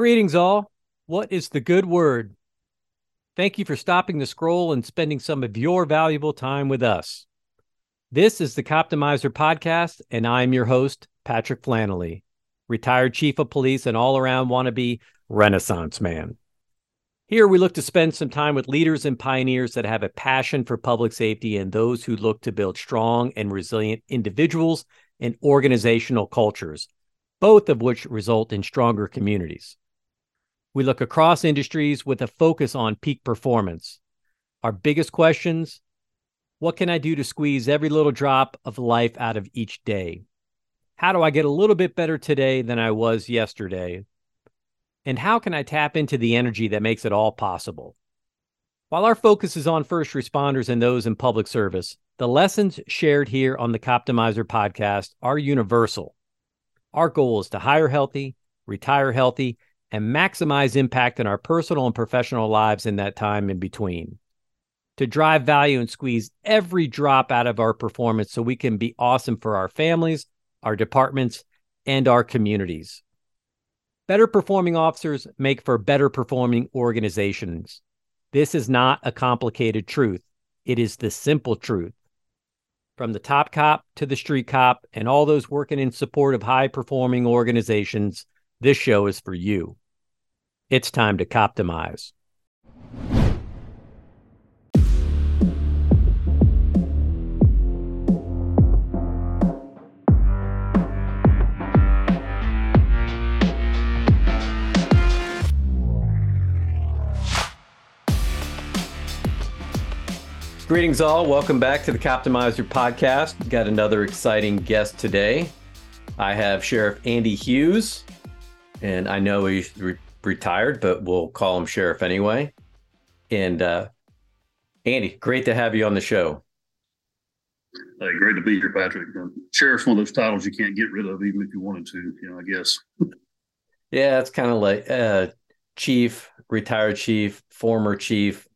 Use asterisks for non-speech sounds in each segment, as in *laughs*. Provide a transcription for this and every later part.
Greetings, all. What is the good word? Thank you for stopping the scroll and spending some of your valuable time with us. This is the Coptimizer podcast, and I'm your host, Patrick Flannelly, retired chief of police and all around wannabe Renaissance man. Here we look to spend some time with leaders and pioneers that have a passion for public safety and those who look to build strong and resilient individuals and organizational cultures, both of which result in stronger communities. We look across industries with a focus on peak performance. Our biggest questions what can I do to squeeze every little drop of life out of each day? How do I get a little bit better today than I was yesterday? And how can I tap into the energy that makes it all possible? While our focus is on first responders and those in public service, the lessons shared here on the Coptimizer podcast are universal. Our goal is to hire healthy, retire healthy, and maximize impact in our personal and professional lives in that time in between. To drive value and squeeze every drop out of our performance so we can be awesome for our families, our departments, and our communities. Better performing officers make for better performing organizations. This is not a complicated truth, it is the simple truth. From the top cop to the street cop and all those working in support of high performing organizations, this show is for you. It's time to Coptimize. Greetings, all. Welcome back to the Coptimizer podcast. We've got another exciting guest today. I have Sheriff Andy Hughes, and I know he's retired, but we'll call him Sheriff anyway. And uh, Andy, great to have you on the show. Hey, great to be here, Patrick. Uh, Sheriff's one of those titles you can't get rid of, even if you wanted to. You know, I guess. *laughs* yeah, it's kind of like uh, chief, retired chief, former chief.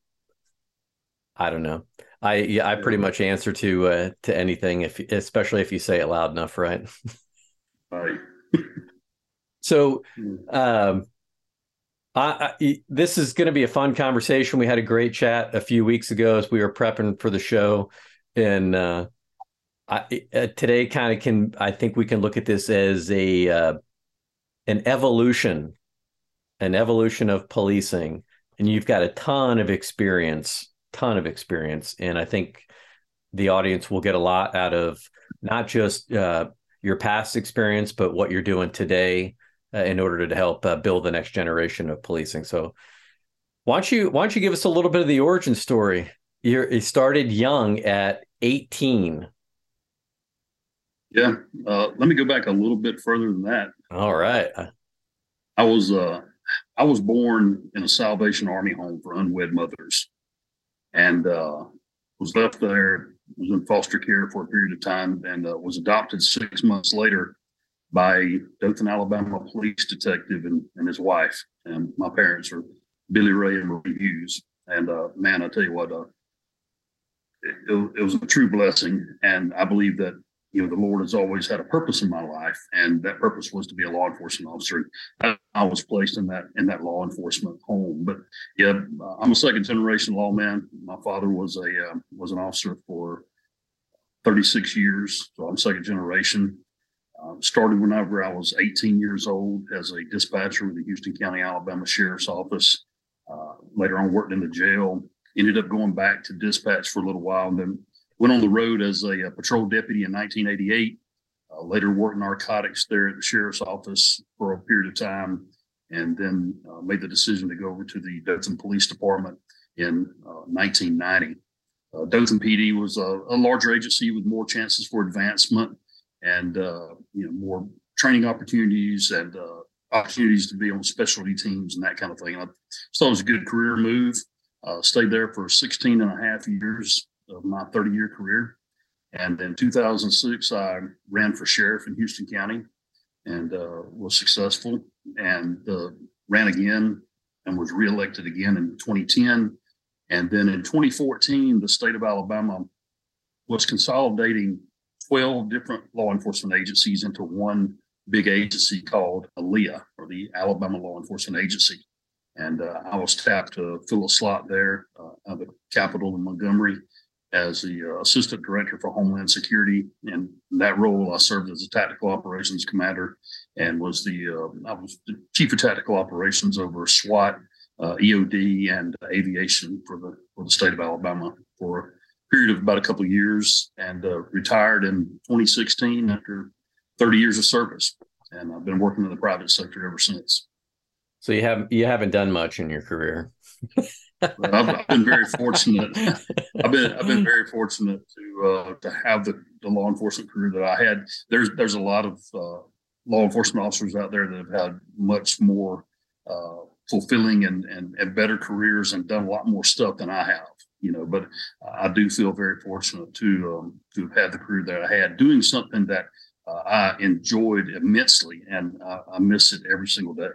I don't know. I yeah, I pretty much answer to uh, to anything if especially if you say it loud enough, right? *laughs* Right. so, hmm. um, I, I, this is going to be a fun conversation. We had a great chat a few weeks ago as we were prepping for the show, and uh, I, uh, today kind of can I think we can look at this as a uh, an evolution, an evolution of policing, and you've got a ton of experience ton of experience, and I think the audience will get a lot out of not just uh, your past experience, but what you're doing today uh, in order to help uh, build the next generation of policing. So, why don't you why don't you give us a little bit of the origin story? You're, you started young at 18. Yeah, uh, let me go back a little bit further than that. All right. I was uh, I was born in a Salvation Army home for unwed mothers and uh, was left there, was in foster care for a period of time, and uh, was adopted six months later by Dothan, Alabama police detective and, and his wife. And my parents are Billy Ray and Marie Hughes. And uh, man, I tell you what, uh, it, it, was a true blessing. And I believe that you know, the Lord has always had a purpose in my life, and that purpose was to be a law enforcement officer. I, I was placed in that in that law enforcement home. But yeah, I'm a second generation lawman. My father was a uh, was an officer for 36 years, so I'm second generation. Uh, started whenever I was 18 years old as a dispatcher with the Houston County, Alabama Sheriff's Office. Uh, later on, worked in the jail. Ended up going back to dispatch for a little while, and then went on the road as a, a patrol deputy in 1988. Uh, later worked narcotics there at the sheriff's office for a period of time, and then uh, made the decision to go over to the Dothan Police Department in 1990. Uh, uh, Dothan PD was a, a, larger agency with more chances for advancement and uh, you know more training opportunities and uh, opportunities to be on specialty teams and that kind of thing. I thought it was a good career move. stayed there for 16 and a half years of my 30 year career. And in 2006, I ran for sheriff in Houston County and uh, was successful and uh, ran again and was reelected again in 2010. And then in 2014, the state of Alabama was consolidating 12 different law enforcement agencies into one big agency called ALEA, or the Alabama Law Enforcement Agency. And uh, I was tapped to fill a slot there uh, at the Capitol in Montgomery as the uh, Assistant Director for Homeland Security. And in that role, I served as a Tactical Operations Commander and was the uh, I was the Chief of Tactical Operations over SWAT, uh, EOD, and aviation for the for the state of Alabama for period of about a couple of years, and uh, retired in 2016 after 30 years of service. And I've been working in the private sector ever since. So you haven't you haven't done much in your career. I've, I've, been very fortunate. I've been I've been very fortunate to uh, to have the, the law enforcement career that I had. There's there's a lot of uh, law enforcement officers out there that have had much more uh, fulfilling and, and and better careers and done a lot more stuff than I have. You know, but I do feel very fortunate to um, to have had the career that I had, doing something that uh, I enjoyed immensely, and I, I miss it every single day.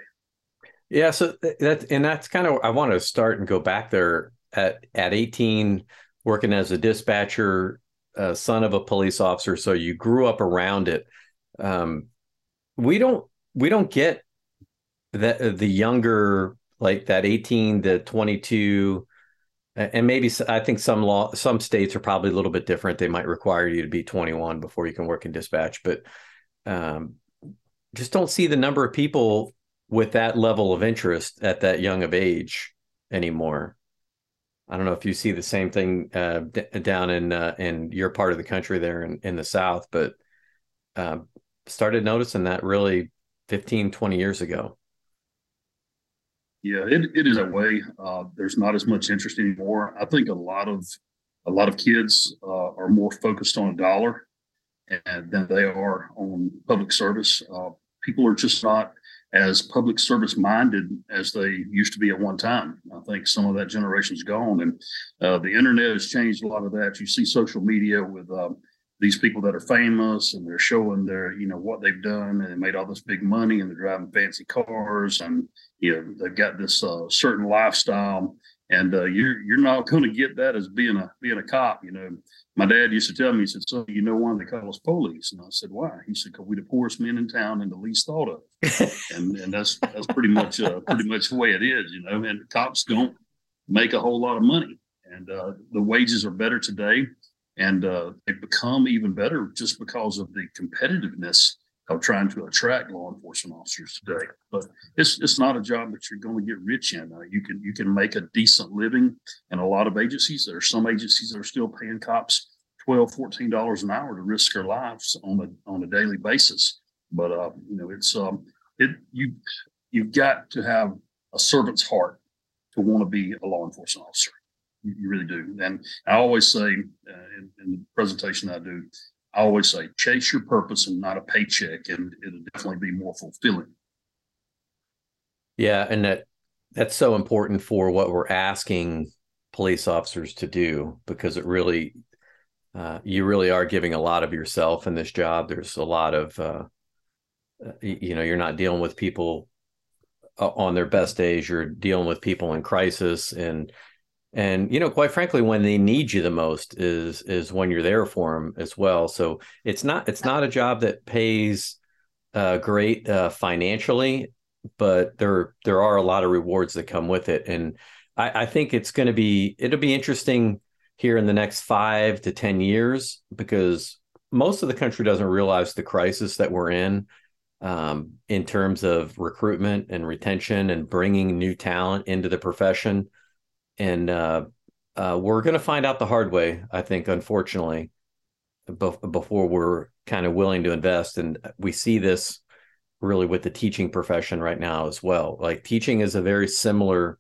Yeah, so that and that's kind of I want to start and go back there at at 18 working as a dispatcher, son of a police officer, so you grew up around it. Um, we don't we don't get that the younger like that 18 to 22 and maybe I think some law some states are probably a little bit different. They might require you to be 21 before you can work in dispatch, but um, just don't see the number of people with that level of interest at that young of age anymore. I don't know if you see the same thing uh, d- down in uh, in your part of the country there in, in the South, but uh, started noticing that really 15, 20 years ago. Yeah, it, it is that way. Uh, there's not as much interest anymore. I think a lot of a lot of kids uh, are more focused on a dollar and, than they are on public service. Uh, people are just not as public service minded as they used to be at one time. I think some of that generation's gone, and uh, the internet has changed a lot of that. You see social media with um, these people that are famous, and they're showing their, you know, what they've done, and they made all this big money, and they're driving fancy cars, and you know, they've got this uh, certain lifestyle, and uh, you're you're not going to get that as being a being a cop. You know, my dad used to tell me, he said, "So you know why they call us police?" And I said, "Why?" He said, "Because we're the poorest men in town and the least thought of." *laughs* and and that's that's pretty much uh, pretty much the way it is, you know. And cops don't make a whole lot of money, and uh, the wages are better today, and uh, they've become even better just because of the competitiveness of trying to attract law enforcement officers today. But it's it's not a job that you're going to get rich in. Uh, you can you can make a decent living in a lot of agencies. There are some agencies that are still paying cops 12 14 dollars an hour to risk their lives on a on a daily basis. But uh, you know it's um it you you've got to have a servant's heart to want to be a law enforcement officer. You, really do. And I always say uh, in, in the presentation I do, I always say chase your purpose and not a paycheck, and it'll definitely be more fulfilling. Yeah, and that that's so important for what we're asking police officers to do because it really uh, you really are giving a lot of yourself in this job. There's a lot of uh, uh you know you're not dealing with people uh, on their best days. You're dealing with people in crisis and and you know quite frankly when they need you the most is is when you're there for them as well. So it's not it's not a job that pays uh, great uh, financially but there there are a lot of rewards that come with it. And i, I think it's going to be it'll be interesting here in the next five to ten years because most of the country doesn't realize the crisis that we're in um, in terms of recruitment and retention and bringing new talent into the profession and uh, uh, we're going to find out the hard way, I think, unfortunately, before we're kind of willing to invest. And we see this really with the teaching profession right now as well. Like teaching is a very similar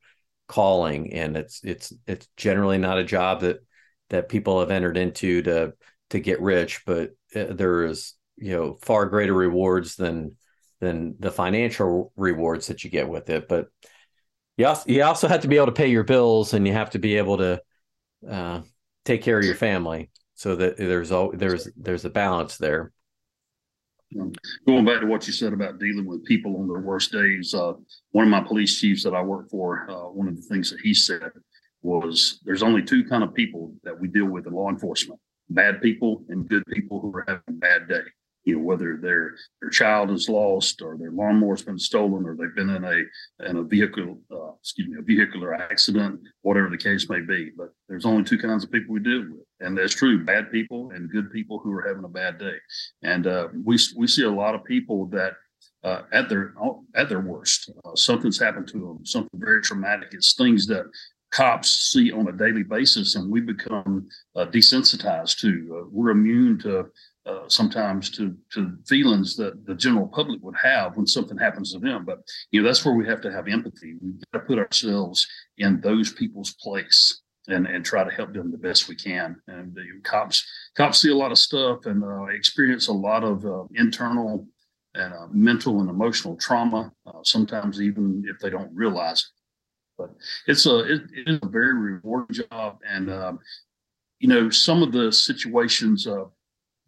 calling, and it's it's it's generally not a job that that people have entered into to to get rich, but uh, there is you know far greater rewards than than the financial rewards that you get with it. But you also, you also have to be able to pay your bills and you have to be able to uh, take care of your family so that there's all there's there's a balance there. Going back to what you said about dealing with people on their worst days uh, one of my police chiefs that i work for uh, one of the things that he said was there's only two kind of people that we deal with in law enforcement bad people and good people who are having a bad day you know whether their their child is lost or their lawnmower's been stolen or they've been in a in a vehicle uh, excuse me a vehicular accident whatever the case may be. But there's only two kinds of people we deal with and that's true bad people and good people who are having a bad day. And uh, we we see a lot of people that uh, at their at their worst uh, something's happened to them something very traumatic. It's things that cops see on a daily basis and we become uh, desensitized to. Uh, we're immune to uh, sometimes to to feelings that the general public would have when something happens to them. But you know that's where we have to have empathy. We've got to put ourselves in those people's place and and try to help them the best we can. And the cops cops see a lot of stuff and uh, experience a lot of uh, internal and uh, mental and emotional trauma. Uh, sometimes even if they don't realize it. But it's a it, it is a very rewarding job, and um, you know some of the situations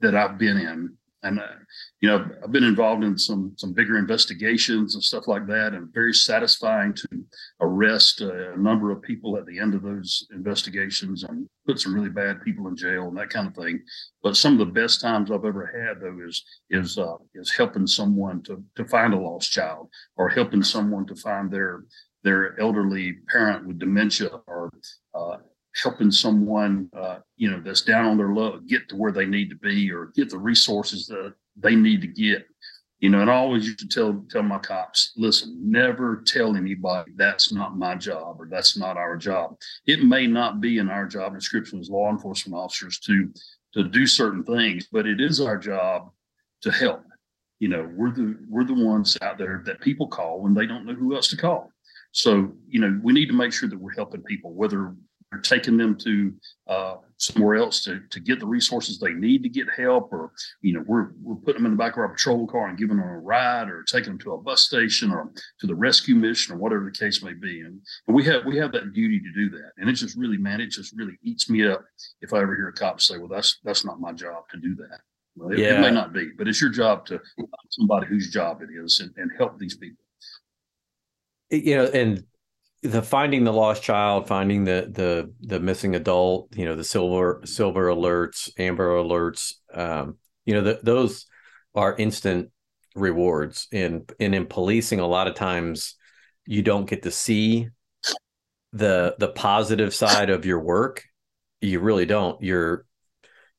that I've been in. And uh, you know, I've been involved in some some bigger investigations and stuff like that, and very satisfying to arrest a number of people at the end of those investigations and put some really bad people in jail and that kind of thing. But some of the best times I've ever had though is is uh, is helping someone to to find a lost child or helping someone to find their their elderly parent with dementia or uh, helping someone, uh, you know, that's down on their luck get to where they need to be or get the resources that they need to get. You know, and I always used to tell tell my cops, listen, never tell anybody that's not my job or that's not our job. It may not be in our job description as law enforcement officers to to do certain things, but it is our job to help. You know, we're the we're the ones out there that people call when they don't know who else to call. So, you know, we need to make sure that we're helping people, whether taking them to uh, somewhere else to, to get the resources they need to get help, or you know, we're we're putting them in the back of our patrol car and giving them a ride, or taking them to a bus station, or to the rescue mission, or whatever the case may be. And, and we have we have that duty to do that. And it just really, man, it just really eats me up if I ever hear a cop say, "Well, that's that's not my job to do that." Well, it, yeah. it may not be, but it's your job to somebody whose job it is and, and help these people. You know, and the finding the lost child, finding the the the missing adult, you know, the silver silver alerts, amber alerts, um, you know, the, those are instant rewards. And and in policing, a lot of times you don't get to see the the positive side of your work. You really don't. You're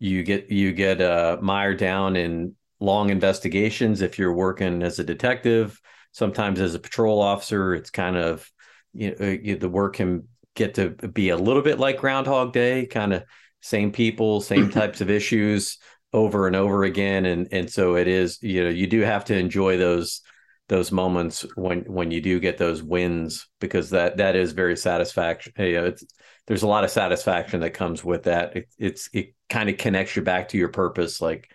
you get you get uh, mired down in long investigations if you're working as a detective. Sometimes as a patrol officer, it's kind of you know, uh, the work can get to be a little bit like Groundhog Day, kind of same people, same *clears throat* types of issues over and over again, and and so it is. You know, you do have to enjoy those those moments when when you do get those wins because that that is very satisfaction. You know, it's there's a lot of satisfaction that comes with that. It, it's it kind of connects you back to your purpose, like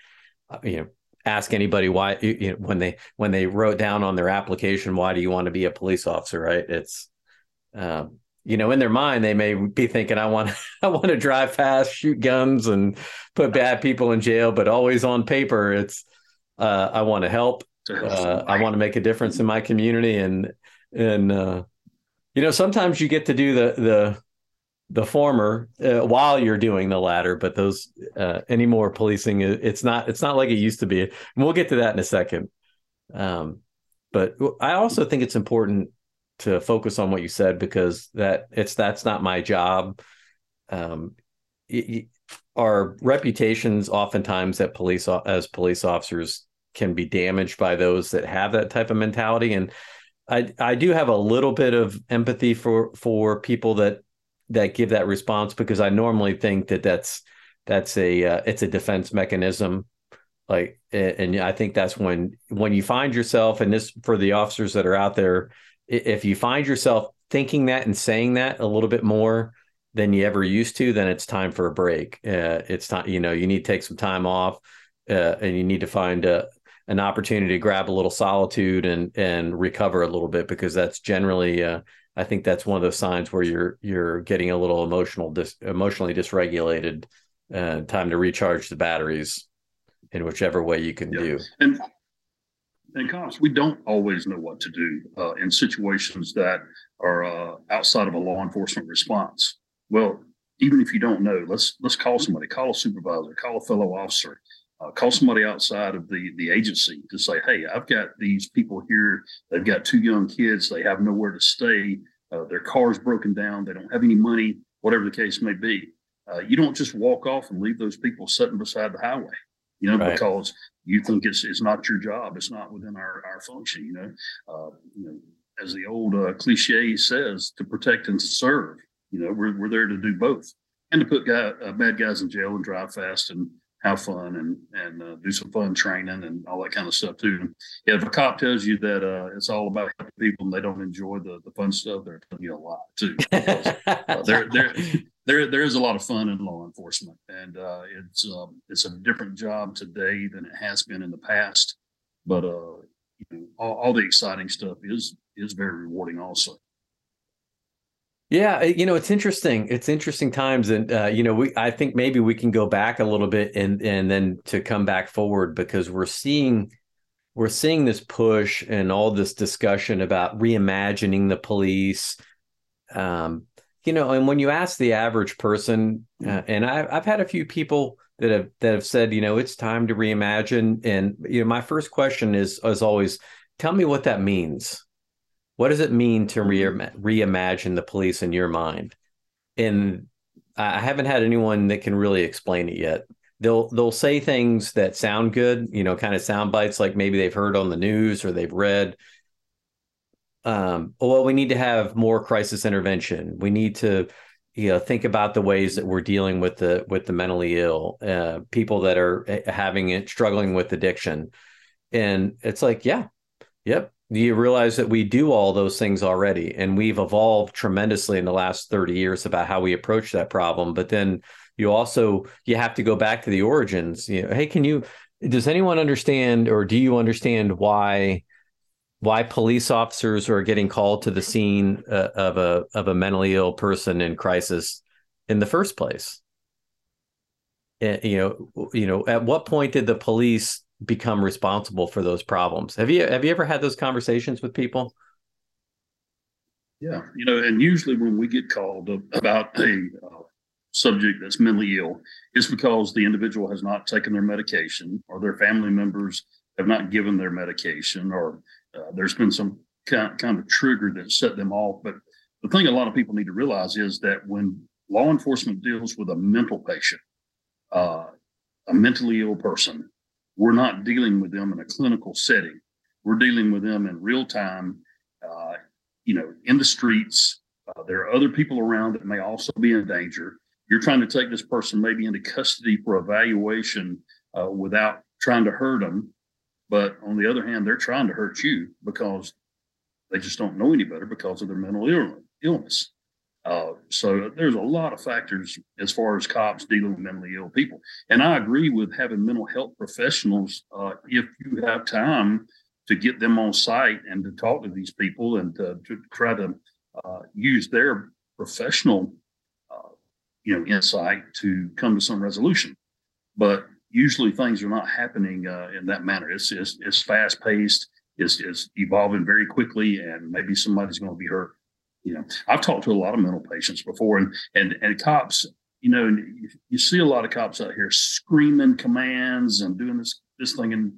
uh, you know ask anybody why you know, when they when they wrote down on their application why do you want to be a police officer right it's um, you know, in their mind, they may be thinking, "I want, *laughs* I want to drive fast, shoot guns, and put bad people in jail." But always on paper, it's, uh, "I want to help. Uh, I want to make a difference in my community." And and uh, you know, sometimes you get to do the the the former uh, while you're doing the latter. But those uh, any more policing, it's not it's not like it used to be. And we'll get to that in a second. Um, but I also think it's important to focus on what you said because that it's that's not my job. Um, it, our reputations oftentimes at police as police officers can be damaged by those that have that type of mentality and I I do have a little bit of empathy for for people that that give that response because I normally think that that's that's a uh, it's a defense mechanism like and I think that's when when you find yourself and this for the officers that are out there if you find yourself thinking that and saying that a little bit more than you ever used to, then it's time for a break. Uh, it's time, you know, you need to take some time off, uh, and you need to find a, an opportunity to grab a little solitude and and recover a little bit because that's generally, uh, I think that's one of those signs where you're you're getting a little emotional, dis, emotionally dysregulated. Uh, time to recharge the batteries in whichever way you can yeah. do. And and cops, we don't always know what to do uh, in situations that are uh, outside of a law enforcement response. Well, even if you don't know, let's let's call somebody, call a supervisor, call a fellow officer, uh, call somebody outside of the the agency to say, "Hey, I've got these people here. They've got two young kids. They have nowhere to stay. Uh, their car's broken down. They don't have any money. Whatever the case may be." Uh, you don't just walk off and leave those people sitting beside the highway, you know, right. because you think it's it's not your job. It's not within our our function. You know, uh, you know, as the old uh, cliche says, to protect and serve. You know, we're we're there to do both and to put guy, uh, bad guys in jail and drive fast and have fun and and uh, do some fun training and all that kind of stuff too. Yeah, if a cop tells you that uh, it's all about people and they don't enjoy the, the fun stuff, they're telling you a lot too. Because, *laughs* uh, there there there there is a lot of fun in law enforcement, and uh, it's um, it's a different job today than it has been in the past. But uh, you know, all, all the exciting stuff is is very rewarding also. Yeah, you know, it's interesting. It's interesting times, and uh, you know, we I think maybe we can go back a little bit and and then to come back forward because we're seeing we're seeing this push and all this discussion about reimagining the police. Um, you know, and when you ask the average person, uh, and I, I've had a few people that have that have said, you know, it's time to reimagine, and you know, my first question is is always, tell me what that means what does it mean to re- reimagine the police in your mind? And I haven't had anyone that can really explain it yet. They'll they'll say things that sound good, you know, kind of sound bites like maybe they've heard on the news or they've read. Um, well, we need to have more crisis intervention. We need to, you know, think about the ways that we're dealing with the with the mentally ill, uh, people that are eh, having it, struggling with addiction, and it's like, yeah, yep, you realize that we do all those things already and we've evolved tremendously in the last 30 years about how we approach that problem. But then you also you have to go back to the origins. You know hey can you does anyone understand or do you understand why why police officers are getting called to the scene uh, of a of a mentally ill person in crisis in the first place? Uh, you know you know at what point did the police become responsible for those problems. Have you have you ever had those conversations with people? Yeah, you know, and usually when we get called about a uh, subject that's mentally ill, it's because the individual has not taken their medication, or their family members have not given their medication, or uh, there's been some kind, kind of trigger that set them off. But the thing a lot of people need to realize is that when law enforcement deals with a mental patient, uh, a mentally ill person, we're not dealing with them in a clinical setting. We're dealing with them in real time, uh, you know, in the streets. Uh, there are other people around that may also be in danger. You're trying to take this person maybe into custody for evaluation uh, without trying to hurt them. But on the other hand, they're trying to hurt you because they just don't know any better because of their mental illness. Uh, so there's a lot of factors as far as cops dealing with mentally ill people. And I agree with having mental health professionals uh, if you have time to get them on site and to talk to these people and to, to try to uh, use their professional, uh, you know, insight to come to some resolution. But usually things are not happening uh, in that manner. It's, it's, it's fast paced. It's, it's evolving very quickly, and maybe somebody's going to be hurt you know, I've talked to a lot of mental patients before, and and and cops, you know, you, see a lot of cops out here screaming commands and doing this this thing and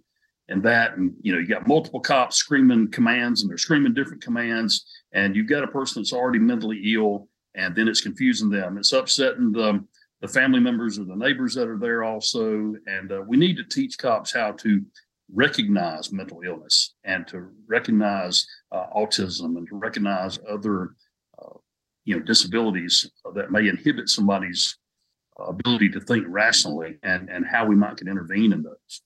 and that, and you know, you got multiple cops screaming commands, and they're screaming different commands, and you've got a person that's already mentally ill, and then it's confusing them. It's upsetting the the family members or the neighbors that are there also, and uh, we need to teach cops how to recognize mental illness and to recognize uh, autism and to recognize other uh, you know disabilities that may inhibit somebody's ability to think rationally and and how we might can intervene in those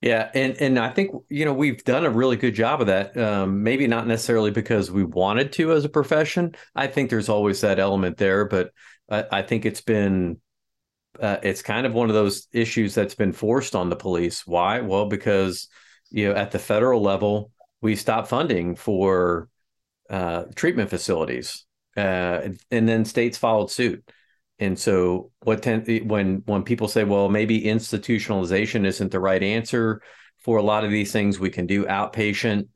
yeah and and i think you know we've done a really good job of that um, maybe not necessarily because we wanted to as a profession i think there's always that element there but I, I think it's been uh, it's kind of one of those issues that's been forced on the police. Why? Well, because you know at the federal level we stopped funding for uh, treatment facilities, uh, and then states followed suit. And so, what ten- when when people say, "Well, maybe institutionalization isn't the right answer for a lot of these things," we can do outpatient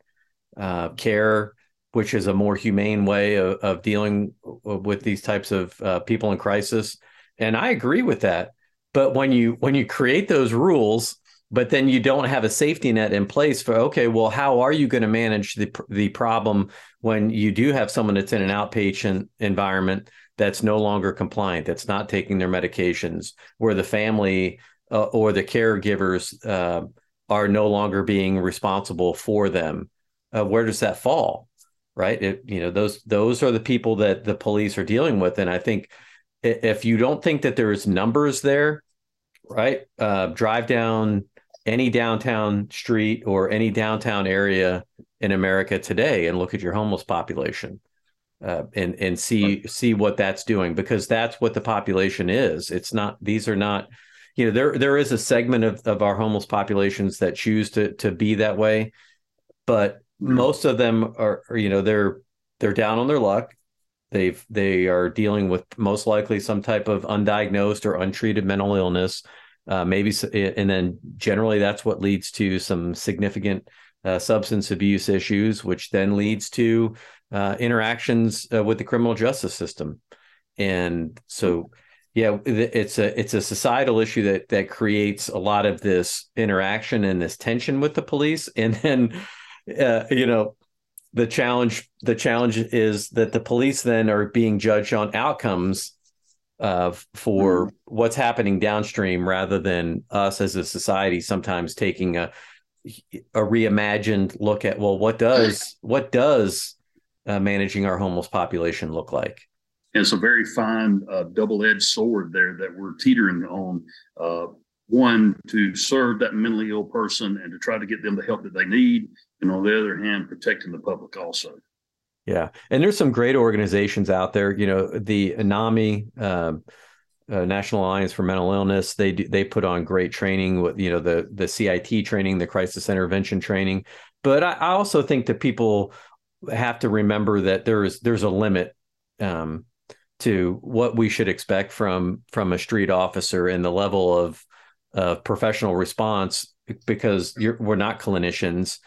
uh, care, which is a more humane way of, of dealing with these types of uh, people in crisis and I agree with that. but when you when you create those rules but then you don't have a safety net in place for okay well how are you going to manage the the problem when you do have someone that's in an outpatient environment that's no longer compliant that's not taking their medications where the family uh, or the caregivers uh, are no longer being responsible for them uh, where does that fall right? It, you know those those are the people that the police are dealing with and i think if you don't think that there's numbers there right uh, drive down any downtown street or any downtown area in America today and look at your homeless population uh, and and see see what that's doing because that's what the population is. It's not these are not you know there there is a segment of, of our homeless populations that choose to to be that way, but most of them are, are you know they're they're down on their luck. They've they are dealing with most likely some type of undiagnosed or untreated mental illness uh, maybe and then generally that's what leads to some significant uh, substance abuse issues which then leads to uh, interactions uh, with the criminal justice system. And so yeah it's a it's a societal issue that that creates a lot of this interaction and this tension with the police. *laughs* And then uh, you know the challenge the challenge is that the police then are being judged on outcomes uh, for mm. what's happening downstream rather than us as a society sometimes taking a a reimagined look at well what does *laughs* what does uh, managing our homeless population look like and it's a very fine uh, double-edged sword there that we're teetering on uh, one to serve that mentally ill person and to try to get them the help that they need and on the other hand protecting the public also yeah, and there's some great organizations out there. You know, the NAMI, um, uh, National Alliance for Mental Illness. They do, they put on great training with you know the the CIT training, the crisis intervention training. But I, I also think that people have to remember that there's there's a limit um, to what we should expect from from a street officer and the level of of professional response because we're not clinicians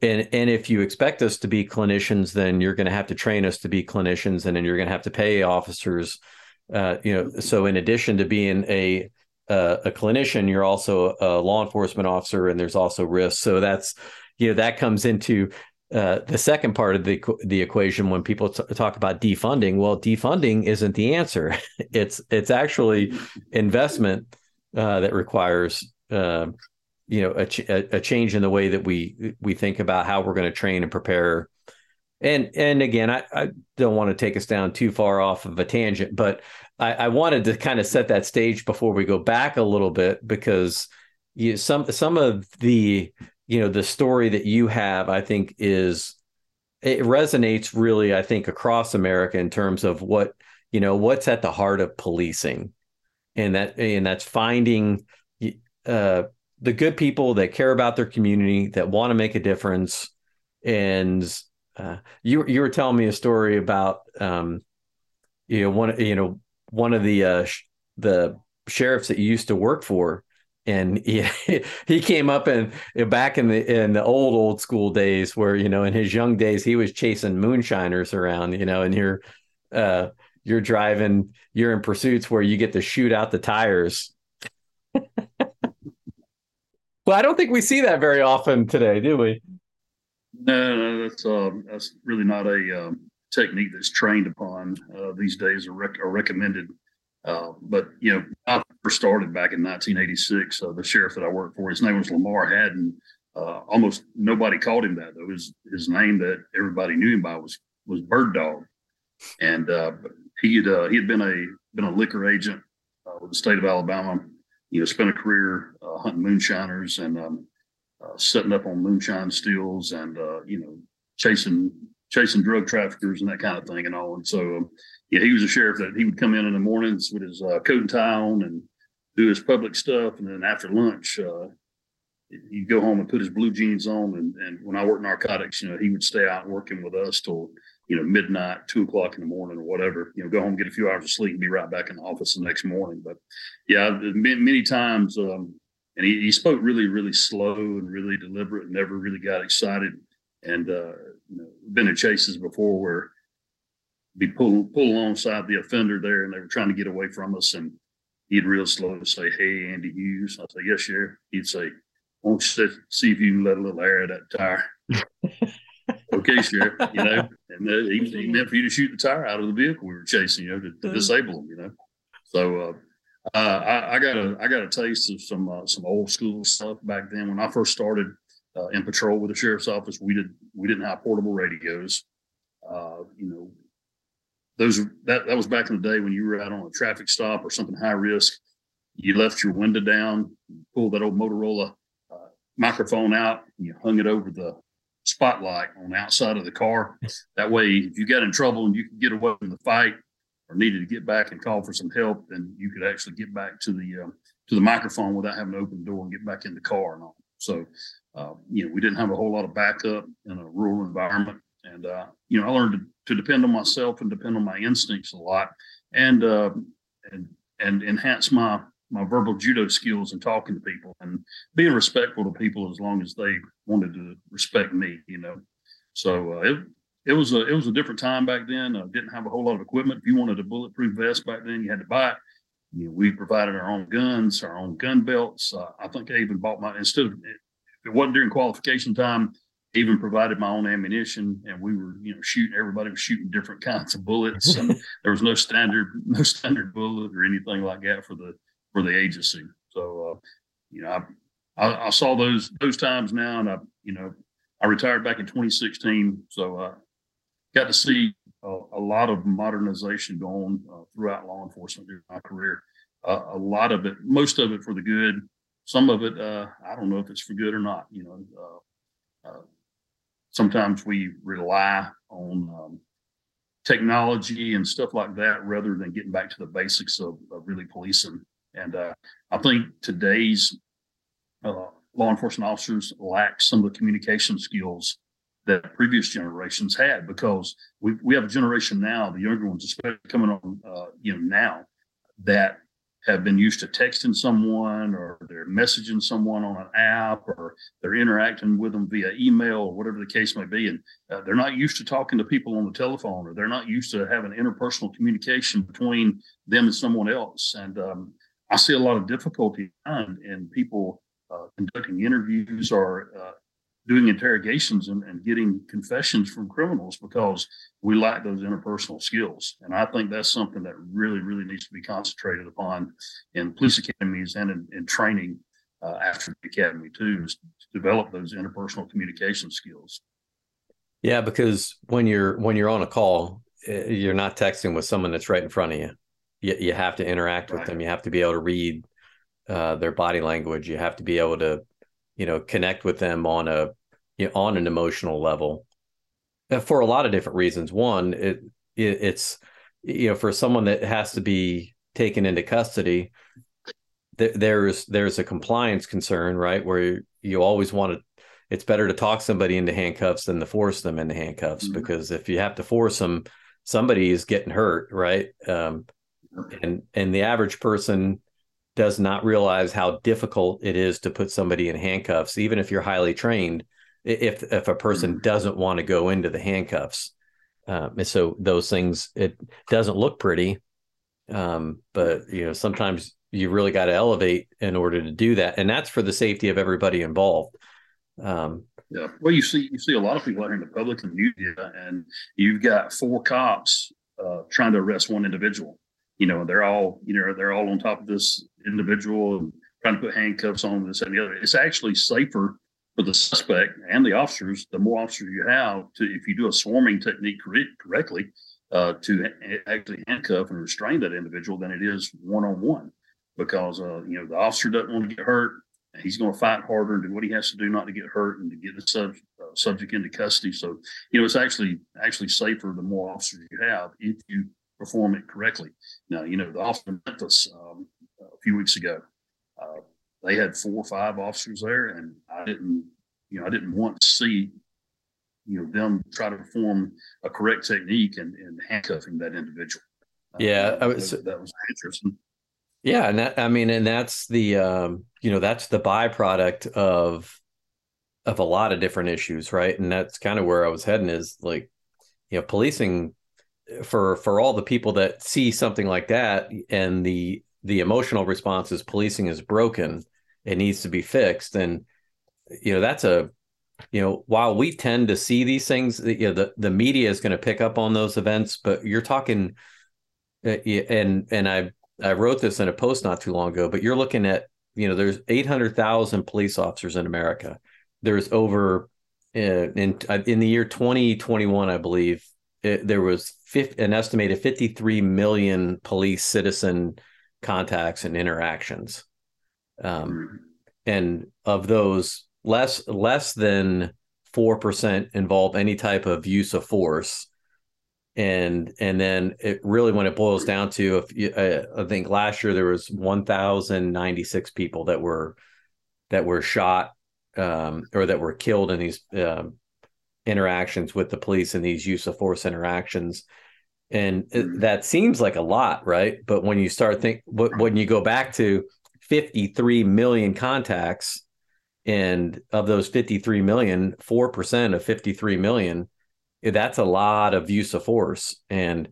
and and if you expect us to be clinicians then you're going to have to train us to be clinicians and then you're going to have to pay officers uh, you know so in addition to being a uh, a clinician you're also a law enforcement officer and there's also risks so that's you know that comes into uh, the second part of the the equation when people t- talk about defunding. Well defunding isn't the answer. *laughs* It's it's actually investment uh, that requires uh, you know a, ch- a change in the way that we we think about how we're going to train and prepare. And and again I, I don't want to take us down too far off of a tangent but I, I wanted to kind of set that stage before we go back a little bit because you some some of the you know the story that you have I think is it resonates really I think across America in terms of what you know what's at the heart of policing. And that and that's finding uh the good people that care about their community that want to make a difference. And uh, you you were telling me a story about um, you know one you know one of the uh, sh- the sheriffs that you used to work for. And he *laughs* he came up and back in the in the old old school days where you know in his young days he was chasing moonshiners around you know and you're uh you're driving you're in pursuits where you get to shoot out the tires *laughs* Well, I don't think we see that very often today, do we? No, no that's uh, that's really not a um, technique that's trained upon uh, these days or, rec- or recommended. Uh, but you know, I first started back in 1986. Uh, the sheriff that I worked for, his name was Lamar Haddon. Uh, almost nobody called him that though. His his name that everybody knew him by was was Bird Dog, and uh, he had he had been a been a liquor agent with the state of Alabama you know, spent a career uh, hunting moonshiners and um, uh, setting up on moonshine stills and uh, you know chasing chasing drug traffickers and that kind of thing and all. And so, um, yeah, he was a sheriff that he would come in in the mornings with his uh, coat and tie on and do his public stuff, and then after lunch, uh, he'd go home and put his blue jeans on. And, and when I worked narcotics, you know, he would stay out working with us till you know, midnight, two o'clock in the morning or whatever, you know, go home, get a few hours of sleep and be right back in the office the next morning. But yeah, many times, um, and he, he spoke really, really slow and really deliberate and never really got excited. And, uh, you know, been in chases before where be pull, pull alongside the offender there and they were trying to get away from us. And, he'd real slow to say, "Hey, Andy Hughes." I say, "Yes, Sheriff." He'd say, "Won't you see if you can let a little air of that tire?" *laughs* okay, Sheriff. You know, *laughs* and uh, he, he meant for you to shoot the tire out of the vehicle we were chasing, you know, to, to uh-huh. disable them. You know, so. Uh, uh, I, I, got a I got a taste of some uh, some old school stuff back then. When I first started uh, in patrol with the sheriff's office, we did we didn't have portable radios. Uh, you know, those that that was back in the day when you were out on a traffic stop or something high risk. You left your window down, pulled that old Motorola uh, microphone out, and you hung it over the spotlight on the outside of the car. That way, if you got in trouble and you could get away from the fight or needed to get back and call for some help, then you could actually get back to the um, to the microphone without having to open the door and get back in the car and all. So, uh, you know, we didn't have a whole lot of backup in a rural environment, and uh, you know, I learned to, to, depend on myself and depend on my instincts a lot, and uh, and and enhance my my verbal judo skills and talking to people and being respectful to people as long as they wanted to respect me, you know. So uh, it it was a it was a different time back then. I didn't have a whole lot of equipment. If you wanted a bulletproof vest back then, you had to buy it. You know, we provided our own guns, our own gun belts. Uh, I think I even bought my instead of it wasn't during qualification time. Even provided my own ammunition, and we were, you know, shooting. Everybody was shooting different *laughs* kinds of bullets, and there was no standard, no standard bullet or anything like that for the for the agency. So, uh, you know, I, I, I saw those those times now, and I, you know, I retired back in 2016, so I uh, got to see a, a lot of modernization going uh, throughout law enforcement during my career. Uh, a lot of it, most of it for the good. Some of it, uh, I don't know if it's for good or not. You know, uh, uh, sometimes we rely on um, technology and stuff like that rather than getting back to the basics of, of really policing and uh, I think today's uh, law enforcement officers lack some of the communication skills that previous generations had because we, we have a generation now, the younger ones, especially coming on, uh, you know, now that have been used to texting someone or they're messaging someone on an app or they're interacting with them via email or whatever the case may be. And uh, they're not used to talking to people on the telephone or they're not used to having interpersonal communication between them and someone else. And um, I see a lot of difficulty in, people uh, conducting interviews or uh, doing interrogations and, and, getting confessions from criminals because we lack those interpersonal skills. And I think that's something that really, really needs to be concentrated upon in police academies and in, in training uh, after the academy too, is to develop those interpersonal communication skills. Yeah, because when you're when you're on a call, eh, you're not texting with someone that's right in front of you you, you have to interact with them. You have to be able to read uh, their body language. You have to be able to, you know, connect with them on a you know, on an emotional level uh, for a lot of different reasons. One, it, it it's you know for someone that has to be taken into custody, th- there's there's a compliance concern, right? Where you, you always want to. It's better to talk somebody into handcuffs than to force them into handcuffs mm-hmm. because if you have to force them, somebody is getting hurt, right? Um, and and the average person does not realize how difficult it is to put somebody in handcuffs even if you're highly trained if if a person mm-hmm. doesn't want to go into the handcuffs. Um, and so those things it doesn't look pretty um, but you know sometimes you really got to elevate in order to do that. And that's for the safety of everybody involved. Um, yeah. Well you see you see a lot of people out here in the public and media and you've got four cops uh, trying to arrest one individual you know, they're all, you know, they're all on top of this individual and trying to put handcuffs on this and the other. It's actually safer for the suspect and the officers. The more officers you have to, if you do a swarming technique correctly, uh, to actually handcuff and restrain that individual than it is one on one, because uh, you know the officer doesn't want to get hurt. He's going to fight harder and do what he has to do not to get hurt and to get the sub, uh, subject into custody. So you know it's actually actually safer the more officers you have if you perform it correctly. Now, you know, the officer in Memphis um, a few weeks ago, uh, they had four or five officers there, and I didn't, you know, I didn't want to see, you know, them try to perform a correct technique and in, in, handcuffing that individual. Uh, yeah, uh, was, that, that was interesting. Yeah, and that I mean, and that's the um, you know that's the byproduct of of a lot of different issues, right? And that's kind of where I was heading is like, you know, policing for for all the people that see something like that and the the emotional response is policing is broken, it needs to be fixed, and you know that's a you know while we tend to see these things, you know the the media is going to pick up on those events, but you're talking, uh, and and I I wrote this in a post not too long ago, but you're looking at you know there's 800,000 police officers in America. There's over uh, in in the year 2021, I believe, it, there was 50, an estimated 53 million police citizen contacts and interactions. Um, and of those, less less than four percent involve any type of use of force. And and then it really, when it boils down to, if you, uh, I think last year there was 1,096 people that were that were shot um, or that were killed in these uh, interactions with the police and these use of force interactions. And it, mm-hmm. that seems like a lot right? But when you start think when you go back to 53 million contacts and of those 53 million 4% of 53 million that's a lot of use of force. And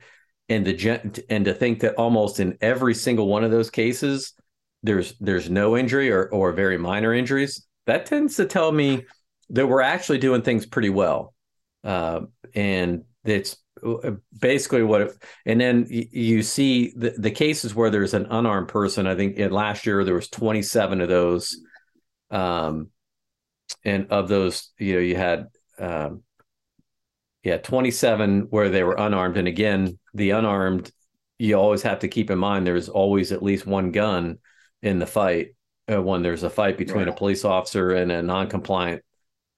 and to and to think that almost in every single one of those cases there's there's no injury or or very minor injuries that tends to tell me that we're actually doing things pretty well. Uh, and it's uh, basically what it, and then you see the, the cases where there's an unarmed person i think in last year there was 27 of those um and of those you know you had um yeah 27 where they were unarmed and again the unarmed you always have to keep in mind there's always at least one gun in the fight uh, when there's a fight between right. a police officer and a non-compliant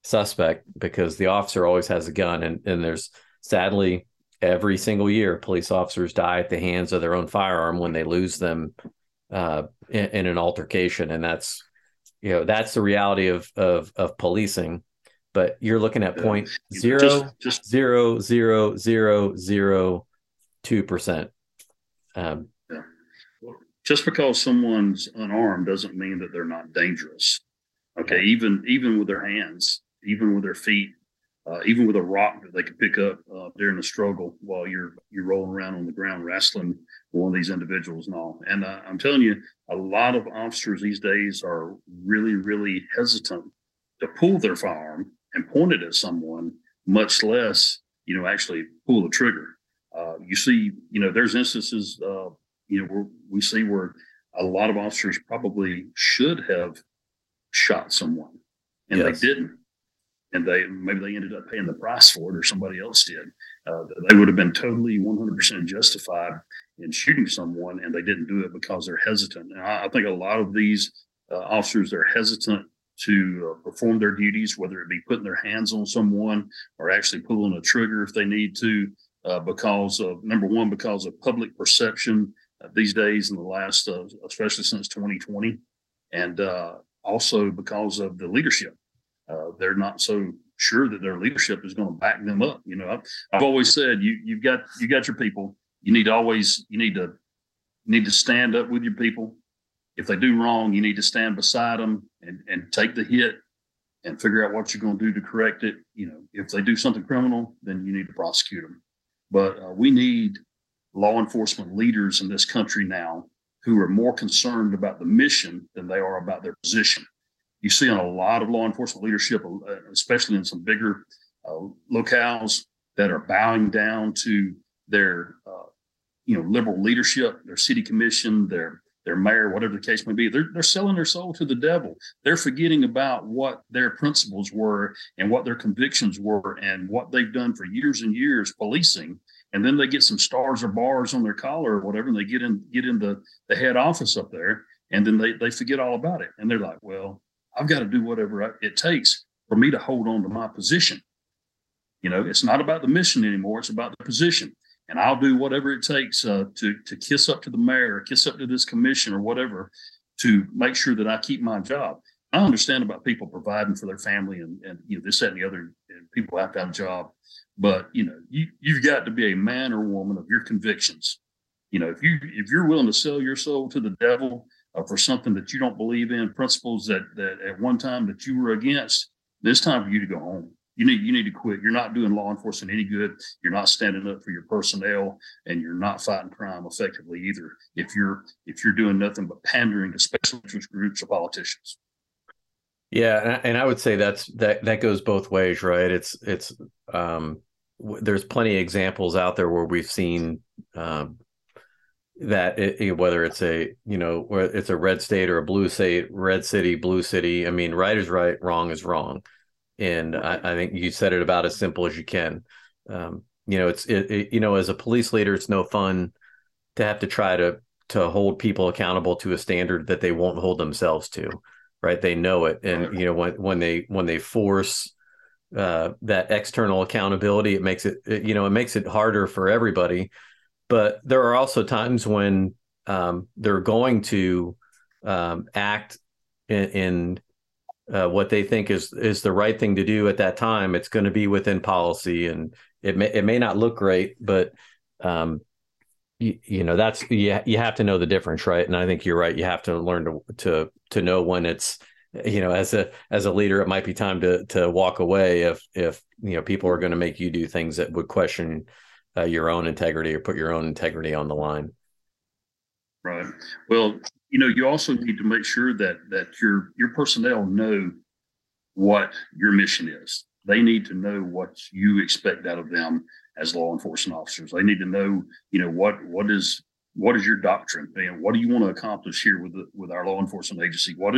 suspect because the officer always has a gun and, and there's sadly every single year police officers die at the hands of their own firearm when they lose them uh, in, in, an altercation. And that's you know that's the reality of of of policing. But you're looking at point zero just, just, zero zero zero zero two percent. Um, just because someone's unarmed doesn't mean that they're not dangerous. Okay, even even with their hands, even with their feet, uh, even with a rock that they could pick up uh, during a struggle while you're you're rolling around on the ground wrestling one of these individuals and all. And uh, I'm telling you, a lot of officers these days are really really hesitant to pull their firearm and point it at someone, much less you know actually pull the trigger. Uh, you see, you know, there's instances uh, you know, we see where a lot of officers probably should have shot someone and yes. they didn't. And they maybe they ended up paying the price for it or somebody else did. Uh, they would have been totally 100% justified in shooting someone and they didn't do it because they're hesitant. And I, I think a lot of these uh, officers, are hesitant to uh, perform their duties, whether it be putting their hands on someone or actually pulling a trigger if they need to, uh, because of number one, because of public perception these days in the last, uh, especially since 2020, and uh, also because of the leadership. Uh, they're not so sure that their leadership is going to back them up. You know, I've, I've always said you you've got you got your people. You need to always you need to need to stand up with your people. If they do wrong, you need to stand beside them and, and take the hit and figure out what you're going to do to correct it. You know, if they do something criminal, then you need to prosecute them. But uh, we need law enforcement leaders in this country now who are more concerned about the mission than they are about their position. You see on a lot of law enforcement leadership, uh, especially in some bigger uh, locales that are bowing down to their, uh, you know, liberal leadership, their city commission, their their mayor, whatever the case may be. They're they're selling their soul to the devil. They're forgetting about what their principles were and what their convictions were and what they've done for years and years policing and then they get some stars or bars on their collar or whatever, and they get in get in the, the head office up there, and then they they forget all about it, and they're like, well, I've got to do whatever it takes for me to hold on to my position. You know, it's not about the mission anymore; it's about the position, and I'll do whatever it takes uh, to to kiss up to the mayor, or kiss up to this commission, or whatever, to make sure that I keep my job. I understand about people providing for their family and, and you know this, that, and the other. And people have to have a job. But you know, you you've got to be a man or woman of your convictions. You know, if you if you're willing to sell your soul to the devil uh, for something that you don't believe in, principles that that at one time that you were against, it's time for you to go home. you need you need to quit. You're not doing law enforcement any good. You're not standing up for your personnel, and you're not fighting crime effectively either. If you're if you're doing nothing but pandering to special interest groups or politicians. Yeah, and I would say that's that that goes both ways, right? It's it's um, there's plenty of examples out there where we've seen um, that it, whether it's a you know it's a red state or a blue state, red city, blue city. I mean, right is right, wrong is wrong and I, I, think you said it about as simple as you can. Um, you know, it's it, it, you know, as a police leader, it's no fun to have to try to to hold people accountable to a standard that they won't hold themselves to. Right? They know it, and you know when when they when they force uh, that external accountability, it makes it you know it makes it harder for everybody. But there are also times when um, they're going to um, act in, in uh, what they think is is the right thing to do at that time, it's going to be within policy, and it may it may not look great, but um, you, you know that's you you have to know the difference, right? And I think you're right. You have to learn to to to know when it's you know as a as a leader, it might be time to to walk away if if you know people are going to make you do things that would question uh, your own integrity or put your own integrity on the line. Right. Well, you know, you also need to make sure that that your your personnel know what your mission is. They need to know what you expect out of them as law enforcement officers. They need to know, you know, what what is what is your doctrine and what do you want to accomplish here with the, with our law enforcement agency? What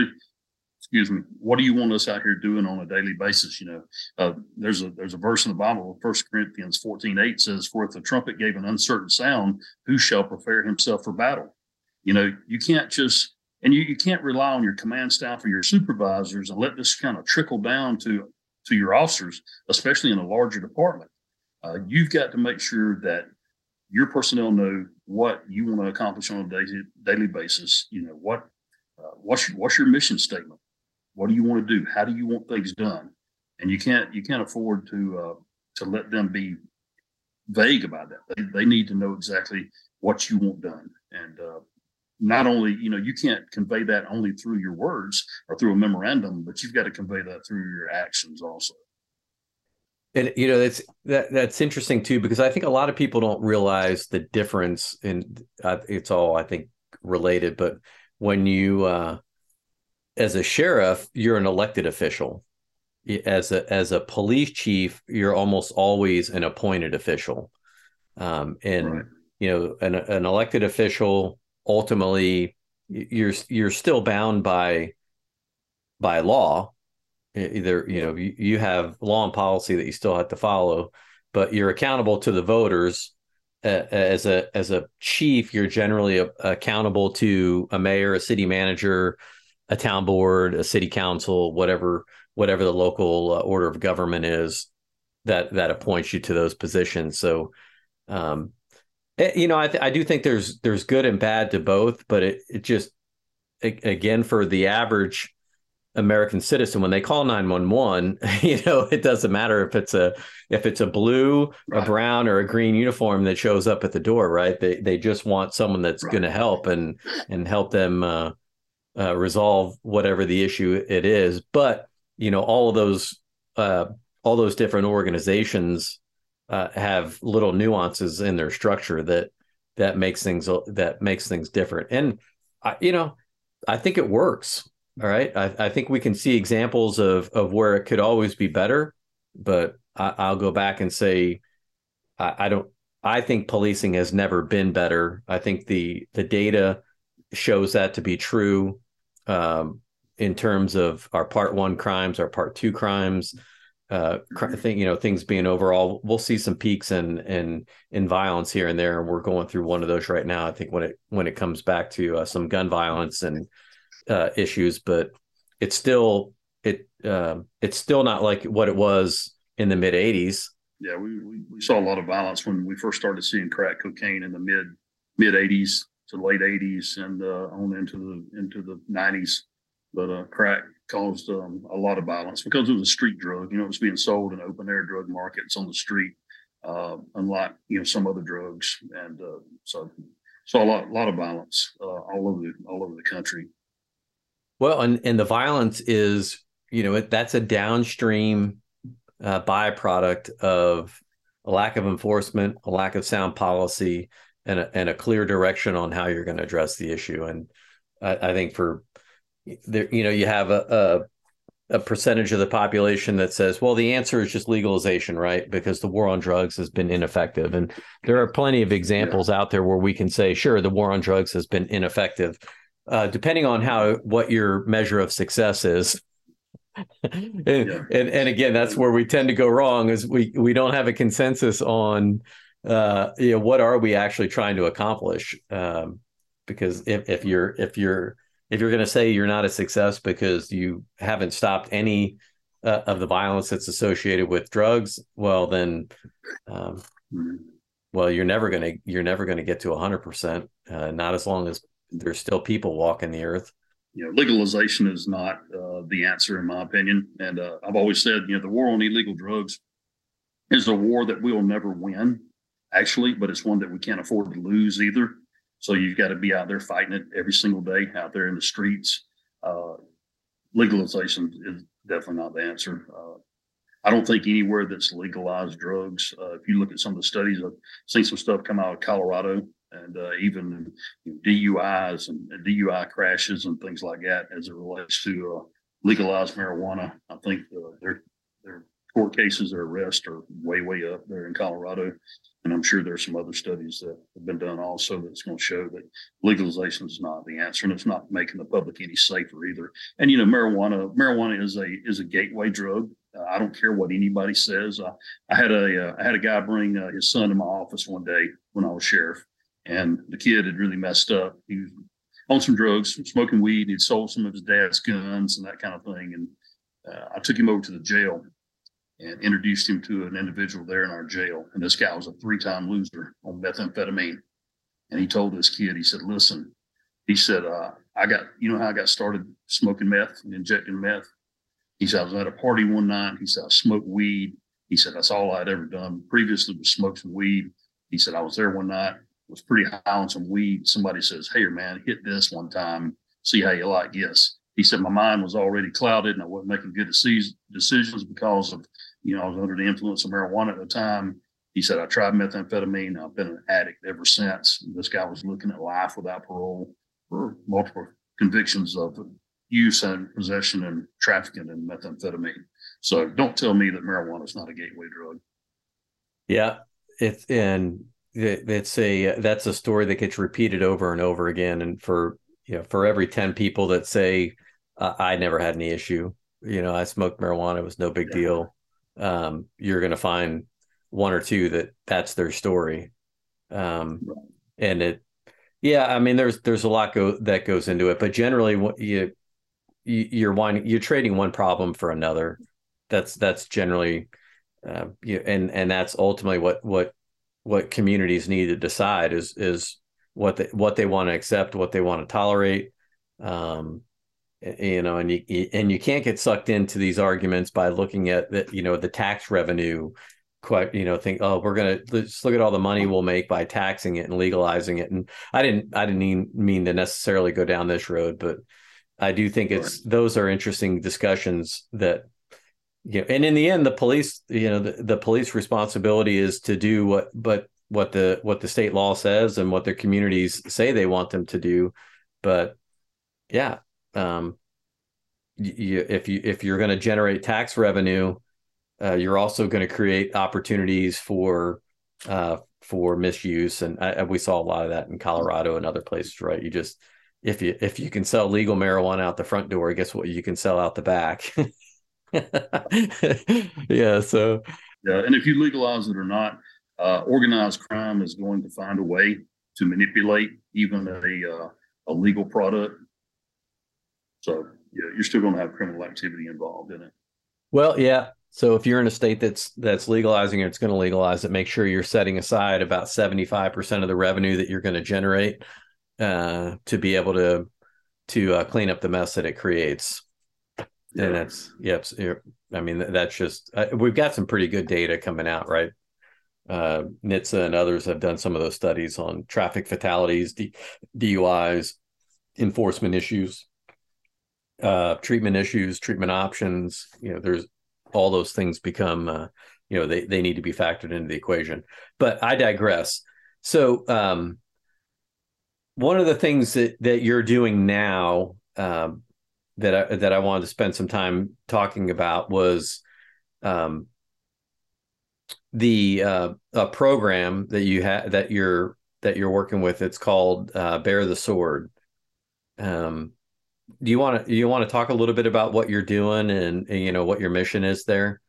excuse me, what do you want us out here doing on a daily basis? You know, uh, there's a there's a verse in the Bible, First Corinthians 14, 8 says, For if the trumpet gave an uncertain sound, who shall prepare himself for battle? You know, you can't just and you, you can't rely on your command staff or your supervisors and let this kind of trickle down to to your officers, especially in a larger department. Uh, you've got to make sure that your personnel know what you want to accomplish on a daily, daily basis. You know what uh, what's your, what's your mission statement? What do you want to do? How do you want things done? And you can't you can't afford to uh, to let them be vague about that. They, they need to know exactly what you want done. And uh, not only you know you can't convey that only through your words or through a memorandum but you've got to convey that through your actions also and you know that's that that's interesting too because i think a lot of people don't realize the difference in uh, it's all i think related but when you uh as a sheriff you're an elected official. As a as a police chief you're almost always an appointed official. Um and right. you know an, an elected official ultimately you're you're still bound by by law. Either you know you, you have law and policy that you still have to follow but you're accountable to the voters. Uh, as a as a chief you're generally a, accountable to a mayor a city manager a town board a city council whatever whatever the local uh, order of government is that that appoints you to those positions so um, Eh, you know, I, th- I do think there's there's good and bad to both, but it it just again for the average American citizen when they call 911, *laughs* you know, it doesn't matter if it's a if it's a blue, right. a brown or a green uniform that shows up at the door, right? They they just want someone that's right. going to help and and help them uh, uh, resolve whatever the issue it is. But, you know, all of those uh, all those different organizations uh, have little nuances in their structure that that makes things that makes things different. And I, you know, I think it works. All right, I, I think we can see examples of of where it could always be better, but I, will go back and say I, I don't. I think policing has never been better. I think the the data shows that to be true um, in terms of our part one crimes, our part two crimes, uh think you know things being overall we'll see some peaks in in in violence here and there and we're going through one of those right now i think when it when it comes back to uh, some gun violence and uh issues but it's still it uh, it's still not like what it was in the mid 80s yeah we, we, we saw a lot of violence when we first started seeing crack cocaine in the mid mid 80s to late 80s and uh, on into the into the 90s but uh, crack caused um, a lot of violence because it was a street drug. You know, it was being sold in open air drug markets on the street, uh, unlike you know some other drugs, and uh, so saw a lot, lot of violence uh, all over the all over the country. Well, and and the violence is you know it, that's a downstream uh, byproduct of a lack of enforcement, a lack of sound policy, and a, and a clear direction on how you're going to address the issue. And I, I think for there, you know, you have a, a, a percentage of the population that says, well, the answer is just legalization, right? Because the war on drugs has been ineffective. And there are plenty of examples yeah. out there where we can say, sure, the war on drugs has been ineffective. Uh, depending on how what your measure of success is. *laughs* and, and and again, that's where we tend to go wrong is we we don't have a consensus on uh, you know what are we actually trying to accomplish um, because if, if you're if you're if you're going to say you're not a success because you haven't stopped any uh, of the violence that's associated with drugs, well then, um, well you're never going to you're never going to get to 100 uh, percent. Not as long as there's still people walking the earth. You know, legalization is not uh, the answer, in my opinion. And uh, I've always said, you know, the war on illegal drugs is a war that we will never win, actually, but it's one that we can't afford to lose either. So you've got to be out there fighting it every single day out there in the streets. Uh, legalization is definitely not the answer. Uh, I don't think anywhere that's legalized drugs. Uh, if you look at some of the studies, I've seen some stuff come out of Colorado and uh, even you know, DUIs and DUI crashes and things like that as it relates to uh, legalized marijuana. I think uh, their court cases or arrests are way way up there in Colorado. And I'm sure there's some other studies that have been done also that's going to show that legalization is not the answer, and it's not making the public any safer either. And you know, marijuana marijuana is a is a gateway drug. Uh, I don't care what anybody says. I, I had a uh, I had a guy bring uh, his son to my office one day when I was sheriff, and the kid had really messed up. He was on some drugs, smoking weed. He'd sold some of his dad's guns and that kind of thing. And uh, I took him over to the jail and introduced him to an individual there in our jail. And this guy was a three time loser on methamphetamine. And he told this kid, he said, listen, he said, uh, I got, you know how I got started smoking meth and injecting meth? He said, I was at a party one night. He said, I smoked weed. He said, that's all I'd ever done. Previously was smoke some weed. He said, I was there one night, was pretty high on some weed. Somebody says, Hey, man, hit this one time, see how you like this. He said, My mind was already clouded and I wasn't making good decisions because of you know, I was under the influence of marijuana at the time. He said, I tried methamphetamine. I've been an addict ever since. This guy was looking at life without parole for multiple convictions of use and possession and trafficking in methamphetamine. So don't tell me that marijuana is not a gateway drug. Yeah. It's, and it's a, that's a story that gets repeated over and over again. And for, you know, for every 10 people that say, uh, I never had any issue, you know, I smoked marijuana, it was no big yeah. deal um, you're going to find one or two that that's their story. Um, and it, yeah, I mean, there's there's a lot go that goes into it, but generally, what you, you you're one you're trading one problem for another. That's that's generally, uh, you, and and that's ultimately what what what communities need to decide is is what they what they want to accept, what they want to tolerate. Um, you know and you and you can't get sucked into these arguments by looking at the you know the tax revenue quite you know think oh we're gonna let's look at all the money we'll make by taxing it and legalizing it. And i didn't i didn't mean, mean to necessarily go down this road but i do think it's those are interesting discussions that you know and in the end the police you know the, the police responsibility is to do what but what the what the state law says and what their communities say they want them to do. But yeah um, you, if you if you're going to generate tax revenue, uh, you're also going to create opportunities for uh, for misuse, and I, we saw a lot of that in Colorado and other places. Right? You just if you if you can sell legal marijuana out the front door, I guess what? You can sell out the back. *laughs* yeah. So. Yeah, and if you legalize it or not, uh, organized crime is going to find a way to manipulate even a uh, a legal product so yeah, you're still going to have criminal activity involved in it. Well, yeah. So if you're in a state that's that's legalizing it, it's going to legalize it. Make sure you're setting aside about 75% of the revenue that you're going to generate uh, to be able to to uh, clean up the mess that it creates. Yeah. And that's yep. I mean, that's just uh, we've got some pretty good data coming out, right? Uh, NHTSA and others have done some of those studies on traffic fatalities, D- DUIs, enforcement issues uh, treatment issues, treatment options. You know, there's all those things become uh, you know they they need to be factored into the equation. But I digress. So um, one of the things that that you're doing now um, that I that I wanted to spend some time talking about was um, the uh, a program that you have that you're that you're working with. It's called uh, Bear the Sword. Um, do you want to you want to talk a little bit about what you're doing and, and you know what your mission is there?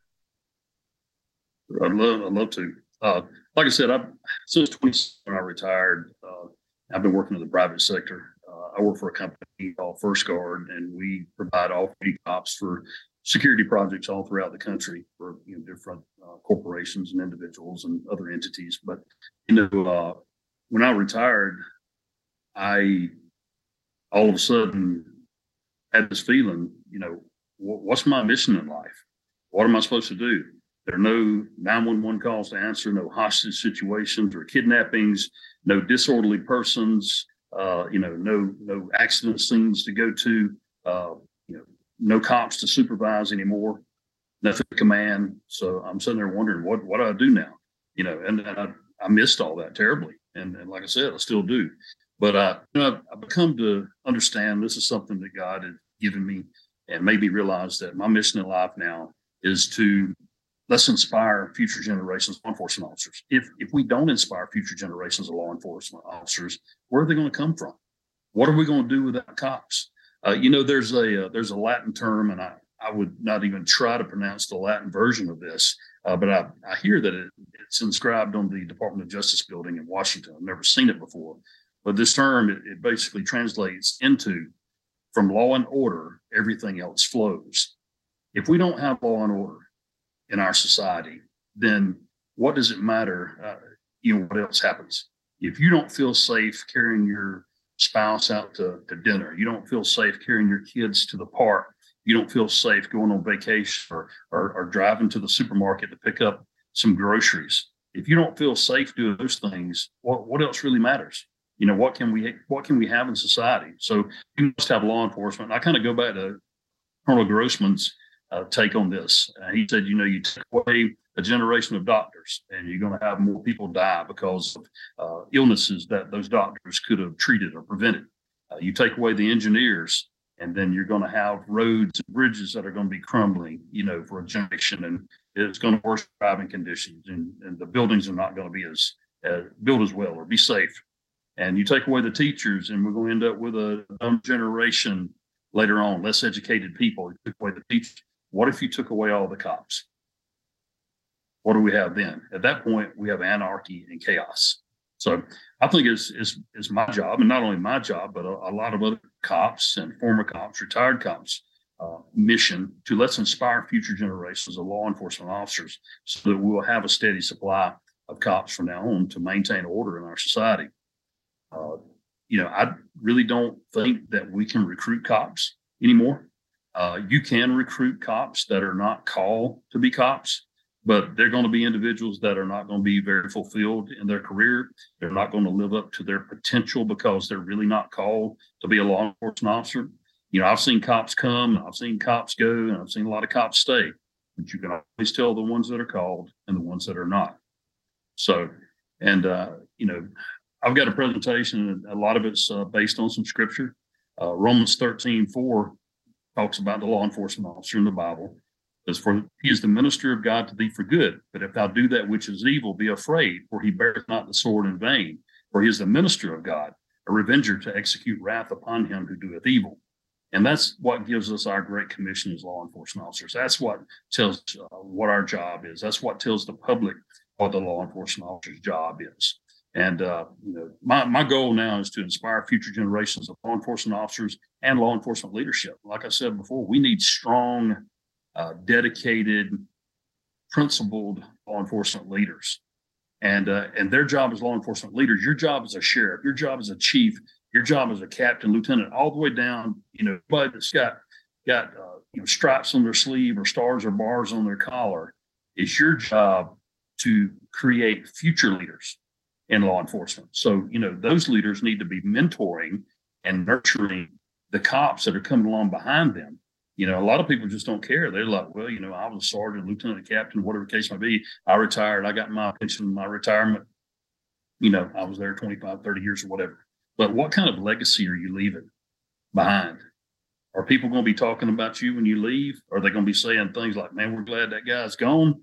I'd love I'd love to. Uh, like I said, I've since 20 when I retired, uh, I've been working in the private sector. Uh, I work for a company called First Guard, and we provide all three cops for security projects all throughout the country for you know, different uh, corporations and individuals and other entities. But you know, uh, when I retired, I all of a sudden had this feeling, you know, what's my mission in life? What am I supposed to do? There are no 911 calls to answer, no hostage situations or kidnappings, no disorderly persons, uh, you know, no no accident scenes to go to, uh, you know, no cops to supervise anymore, nothing to command. So I'm sitting there wondering what what do I do now? You know, and, and I, I missed all that terribly. And, and like I said, I still do. But uh, you know, I've, become to understand this is something that God given me and made me realize that my mission in life now is to let's inspire future generations of law enforcement officers. If if we don't inspire future generations of law enforcement officers, where are they going to come from? What are we going to do without cops? Uh, you know, there's a uh, there's a Latin term, and I I would not even try to pronounce the Latin version of this, uh, but I, I hear that it, it's inscribed on the Department of Justice building in Washington. I've never seen it before, but this term it, it basically translates into from law and order, everything else flows. If we don't have law and order, in our society, then what does it matter? Uh, you know, what else happens? If you don't feel safe carrying your spouse out to, to dinner, you don't feel safe carrying your kids to the park, you don't feel safe going on vacation or, or, or driving to the supermarket to pick up some groceries. If you don't feel safe doing those things, what, what else really matters? You know, what can we what can we have in society? So you must have law enforcement. I kind of go back to Colonel Grossman's uh, take on this. Uh, he said, you know, you take away a generation of doctors and you're going to have more people die because of uh, illnesses that those doctors could have treated or prevented. Uh, you take away the engineers and then you're going to have roads and bridges that are going to be crumbling, you know, for a generation and it's going to worsen driving conditions and, and the buildings are not going to be as uh, built as well or be safe. And you take away the teachers and we're going to end up with a dumb generation later on, less educated people. You took away the teachers what if you took away all the cops? What do we have then? At that point, we have anarchy and chaos. So I think it's, it's, it's my job, and not only my job, but a, a lot of other cops and former cops, retired cops, uh, mission to let's inspire future generations of law enforcement officers so that we will have a steady supply of cops from now on to maintain order in our society. Uh, you know, I really don't think that we can recruit cops anymore. Uh, you can recruit cops that are not called to be cops, but they're going to be individuals that are not going to be very fulfilled in their career. They're not going to live up to their potential because they're really not called to be a law enforcement officer. You know, I've seen cops come, I've seen cops go, and I've seen a lot of cops stay, but you can always tell the ones that are called and the ones that are not. So, and, uh, you know, I've got a presentation, a lot of it's uh, based on some scripture. Uh, Romans 13, 4 talks about the law enforcement officer in the Bible. As for he is the minister of God to thee for good. But if thou do that which is evil, be afraid, for he beareth not the sword in vain. For he is the minister of God, a revenger to execute wrath upon him who doeth evil. And that's what gives us our great commission as law enforcement officers. That's what tells uh, what our job is. That's what tells the public what the law enforcement officer's job is. And uh, you know, my, my goal now is to inspire future generations of law enforcement officers and law enforcement leadership. Like I said before, we need strong, uh, dedicated, principled law enforcement leaders. And uh, and their job as law enforcement leaders, your job as a sheriff, your job as a chief, your job as a captain, lieutenant, all the way down, you know, but that's got got uh, you know stripes on their sleeve or stars or bars on their collar. It's your job to create future leaders in law enforcement. So, you know, those leaders need to be mentoring and nurturing the cops that are coming along behind them You know, a lot of people just don't care. They're like, well, you know, I was a sergeant, lieutenant, captain, whatever the case may be. I retired. I got my pension, my retirement. You know, I was there 25, 30 years or whatever. But what kind of legacy are you leaving behind? Are people going to be talking about you when you leave? Are they going to be saying things like, man, we're glad that guy's gone?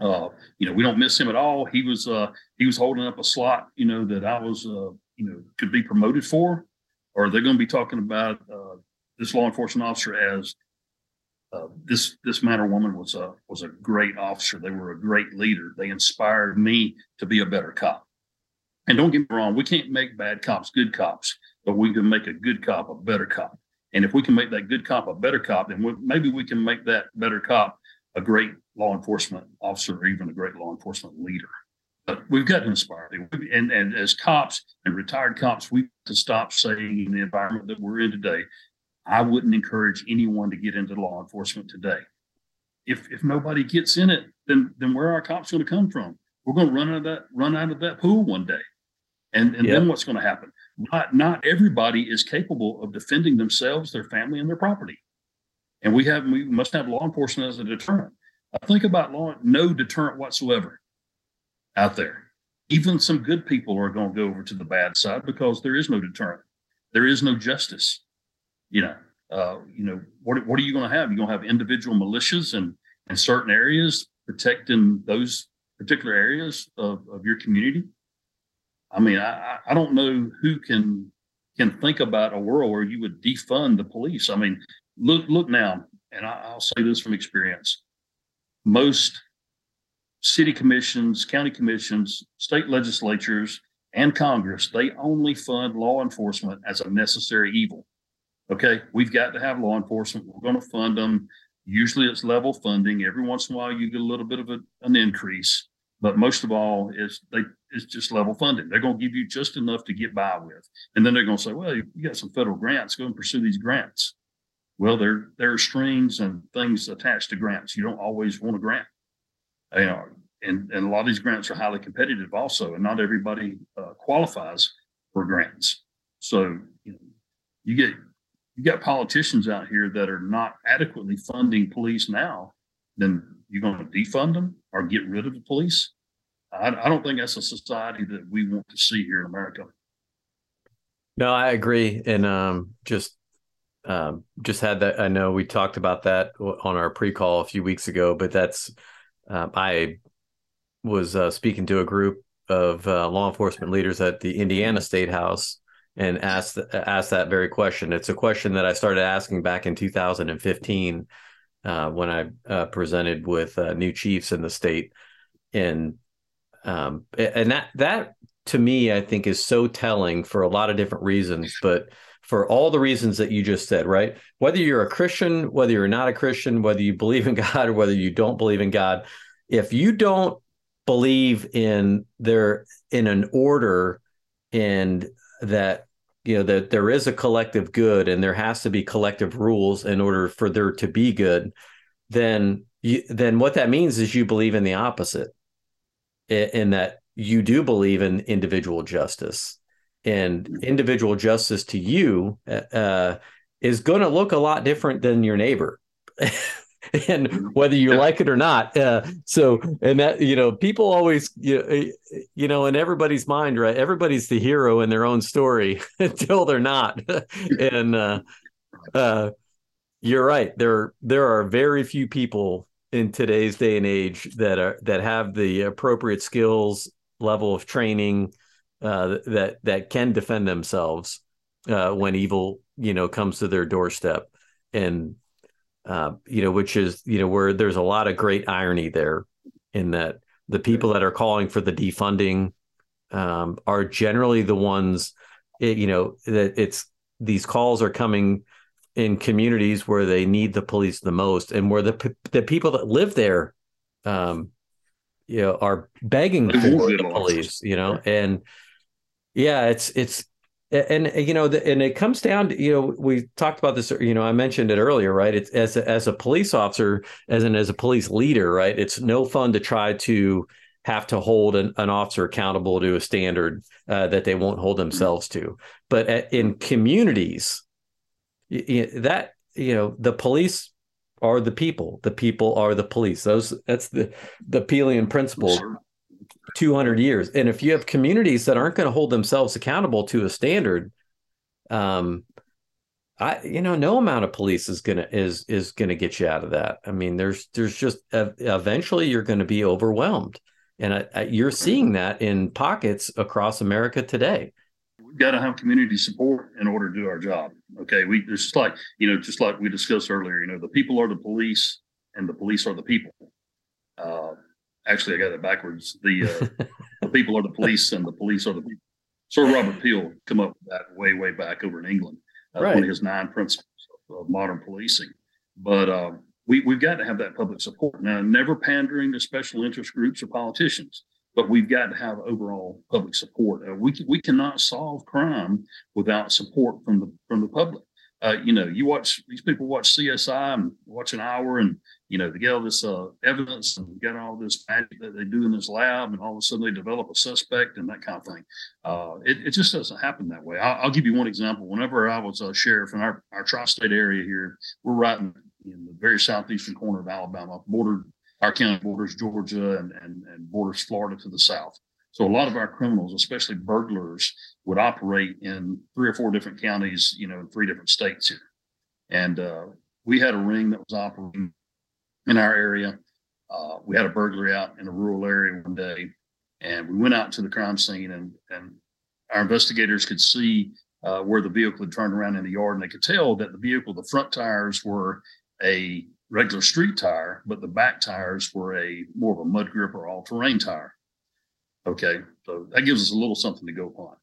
Uh, you know, we don't miss him at all. He was uh, he was holding up a slot, you know, that I was uh, you know could be promoted for. Or are they going to be talking about uh, this law enforcement officer as uh, this this man or woman was a was a great officer. They were a great leader. They inspired me to be a better cop. And don't get me wrong, we can't make bad cops good cops, but we can make a good cop a better cop. And if we can make that good cop a better cop, then we, maybe we can make that better cop a great law enforcement officer or even a great law enforcement leader. But we've got to inspire them. And, and as cops and retired cops, we have to stop saying in the environment that we're in today, I wouldn't encourage anyone to get into law enforcement today. If if nobody gets in it, then then where are our cops going to come from? We're going to run out of that run out of that pool one day. And and yep. then what's going to happen? Not not everybody is capable of defending themselves, their family, and their property. And we have we must have law enforcement as a deterrent. I think about law, no deterrent whatsoever out there. Even some good people are going to go over to the bad side because there is no deterrent. There is no justice. You know, uh, you know, what what are you going to have? You're going to have individual militias and in certain areas protecting those particular areas of, of your community. I mean, I, I don't know who can can think about a world where you would defund the police. I mean, look look now, and I, I'll say this from experience. Most city commissions, county commissions, state legislatures, and Congress, they only fund law enforcement as a necessary evil. Okay, we've got to have law enforcement. We're going to fund them. Usually it's level funding. Every once in a while you get a little bit of a, an increase, but most of all is they it's just level funding. They're going to give you just enough to get by with, and then they're going to say, "Well, you got some federal grants. Go and pursue these grants." Well, there there are strings and things attached to grants. You don't always want a grant, you know, and and a lot of these grants are highly competitive also, and not everybody uh, qualifies for grants. So you know, you get you got politicians out here that are not adequately funding police now. Then you're going to defund them or get rid of the police. I, I don't think that's a society that we want to see here in America. No, I agree, and um, just um, just had that. I know we talked about that on our pre-call a few weeks ago, but that's um, I was uh, speaking to a group of uh, law enforcement leaders at the Indiana State House and asked asked that very question. It's a question that I started asking back in 2015 uh, when I uh, presented with uh, new chiefs in the state, and um, and that that to me I think is so telling for a lot of different reasons, but for all the reasons that you just said, right? Whether you're a Christian, whether you're not a Christian, whether you believe in *laughs* God or whether you don't believe in God, if you don't believe in there in an order and that you know that there is a collective good and there has to be collective rules in order for there to be good then you, then what that means is you believe in the opposite in that you do believe in individual justice and individual justice to you uh, is going to look a lot different than your neighbor *laughs* and whether you like it or not. Uh, so, and that you know, people always you know, you know, in everybody's mind, right? Everybody's the hero in their own story *laughs* until they're not. *laughs* and uh, uh, you're right. There there are very few people in today's day and age that are that have the appropriate skills, level of training uh, that that can defend themselves uh, when evil you know comes to their doorstep. And uh, you know, which is, you know, where there's a lot of great irony there in that the people that are calling for the defunding um, are generally the ones, it, you know, that it's these calls are coming in communities where they need the police the most and where the the people that live there, um, you know, are begging for the police, you know, and yeah, it's it's and uh, you know and it comes down to you know we talked about this you know i mentioned it earlier right it's as a, as a police officer as an as a police leader right it's no fun to try to have to hold an, an officer accountable to a standard uh, that they won't hold mm-hmm. themselves to but uh, in communities that you know, the police are the people. The people are the police. Those that's the the Peelian principle. 200 years. And if you have communities that aren't going to hold themselves accountable to a standard, um, I you know no amount of police is gonna is is gonna get you out of that. I mean, there's there's just eventually you're going to be overwhelmed, and I, I, you're seeing that in pockets across America today. We've got to have community support in order to do our job. Okay, we it's just like you know just like we discussed earlier. You know, the people are the police, and the police are the people. Uh, actually, I got it backwards. The uh, *laughs* the people are the police, and the police are the people. Sir Robert Peel come up with that way way back over in England uh, right. one of his nine principles of, of modern policing. But uh, we, we've got to have that public support. Now, never pandering to special interest groups or politicians, but we've got to have overall public support. Uh, we, we cannot solve crime without support from the, from the public uh, you know, you watch these people watch CSI and watch an hour, and you know, they get all this uh, evidence and get all this magic that they do in this lab, and all of a sudden they develop a suspect and that kind of thing. Uh, it, it just doesn't happen that way. I'll, I'll give you one example. Whenever I was a sheriff in our, our tri-state area here, we're right in, in the very southeastern corner of Alabama, bordered our county borders Georgia and, and, and borders Florida to the south. So a lot of our criminals, especially burglars, would operate in three or four different counties, you know, in three different states here. And uh, we had a ring that was operating in our area. Uh, we had a burglary out in a rural area one day, and we went out to the crime scene, and and our investigators could see uh, where the vehicle had turned around in the yard, and they could tell that the vehicle, the front tires were a regular street tire, but the back tires were a more of a mud grip or all terrain tire. Okay, so that gives us a little something to go upon.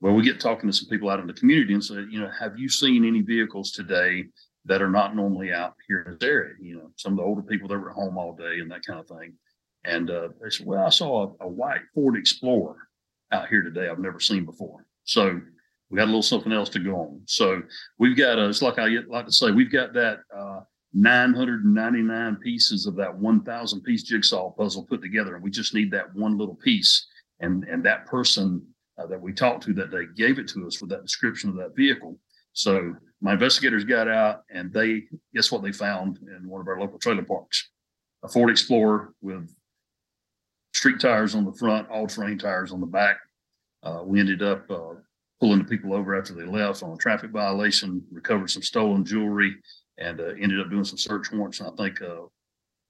Well, we get talking to some people out in the community and say, you know, have you seen any vehicles today that are not normally out here in this area? You know, some of the older people that were at home all day and that kind of thing. And uh, they said, well, I saw a, a, white Ford Explorer out here today I've never seen before. So we got a little something else to go on. So we've got, a, it's like I like to say, we've got that uh, 999 pieces of that 1000 piece jigsaw puzzle put together and we just need that one little piece and and that person uh, that we talked to that day gave it to us with that description of that vehicle so my investigators got out and they guess what they found in one of our local trailer parks a ford explorer with street tires on the front all terrain tires on the back uh, we ended up uh, pulling the people over after they left on a traffic violation recovered some stolen jewelry and uh, ended up doing some search warrants. And I think uh,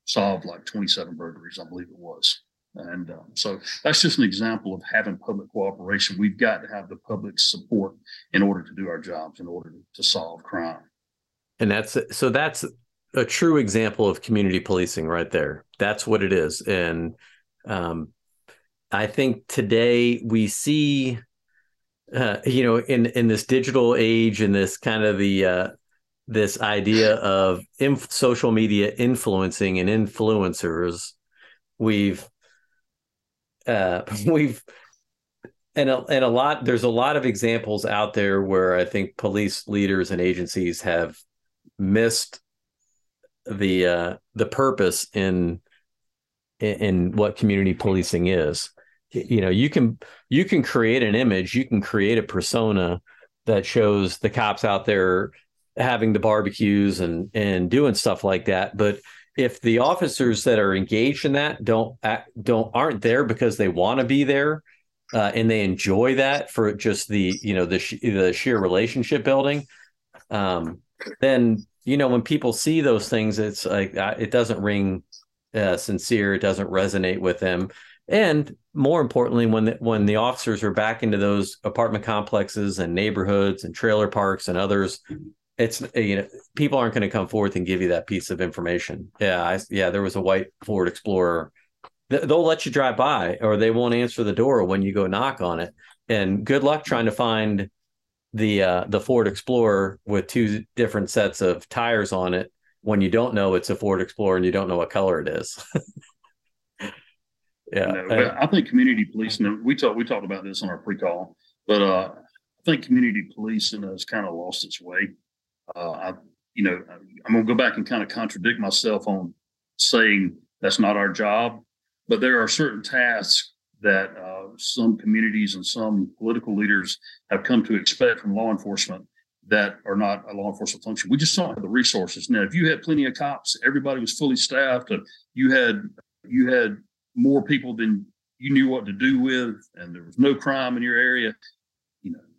solved like 27 burglaries, I believe it was. And um, so that's just an example of having public cooperation. We've got to have the public support in order to do our jobs, in order to, solve crime. And that's so that's a true example of community policing right there. That's what it is. And um, I think today we see, uh, you know, in in this digital age, in this kind of the uh, this idea of inf- social media influencing and influencers we've uh, *laughs* we've and a, and a lot there's a lot of examples out there where i think police leaders and agencies have missed the uh, the purpose in, in what community policing is. You know you can you can create an image you can create a persona that shows the cops out there having the barbecues and and doing stuff like that but if the officers that are engaged in that don't don't aren't there because they want to be there uh, and they enjoy that for just the you know the the sheer relationship building um, then you know when people see those things it's like uh, it doesn't ring uh, sincere it doesn't resonate with them. And more importantly when the, when the officers are back into those apartment complexes and neighborhoods and trailer parks and others it's you know people aren't going to come forth and give you that piece of information. Yeah I, yeah there was a white ford explorer. They'll let you drive by or they won't answer the door when you go knock on it. And good luck trying to find the uh, the ford explorer with two different sets of tires on it when you don't know it's a ford explorer and you don't know what color it is. *laughs* Yeah no, i think community policing we talked we talked about this on our pre-call but uh, i think community policing has kind of lost its way uh, I, you know, I'm going to go back and kind of contradict myself on saying that's not our job, but there are certain tasks that uh, some communities and some political leaders have come to expect from law enforcement that are not a law enforcement function. We just don't have the resources. Now, if you had plenty of cops, everybody was fully staffed, and you had you had more people than you knew what to do with, and there was no crime in your area,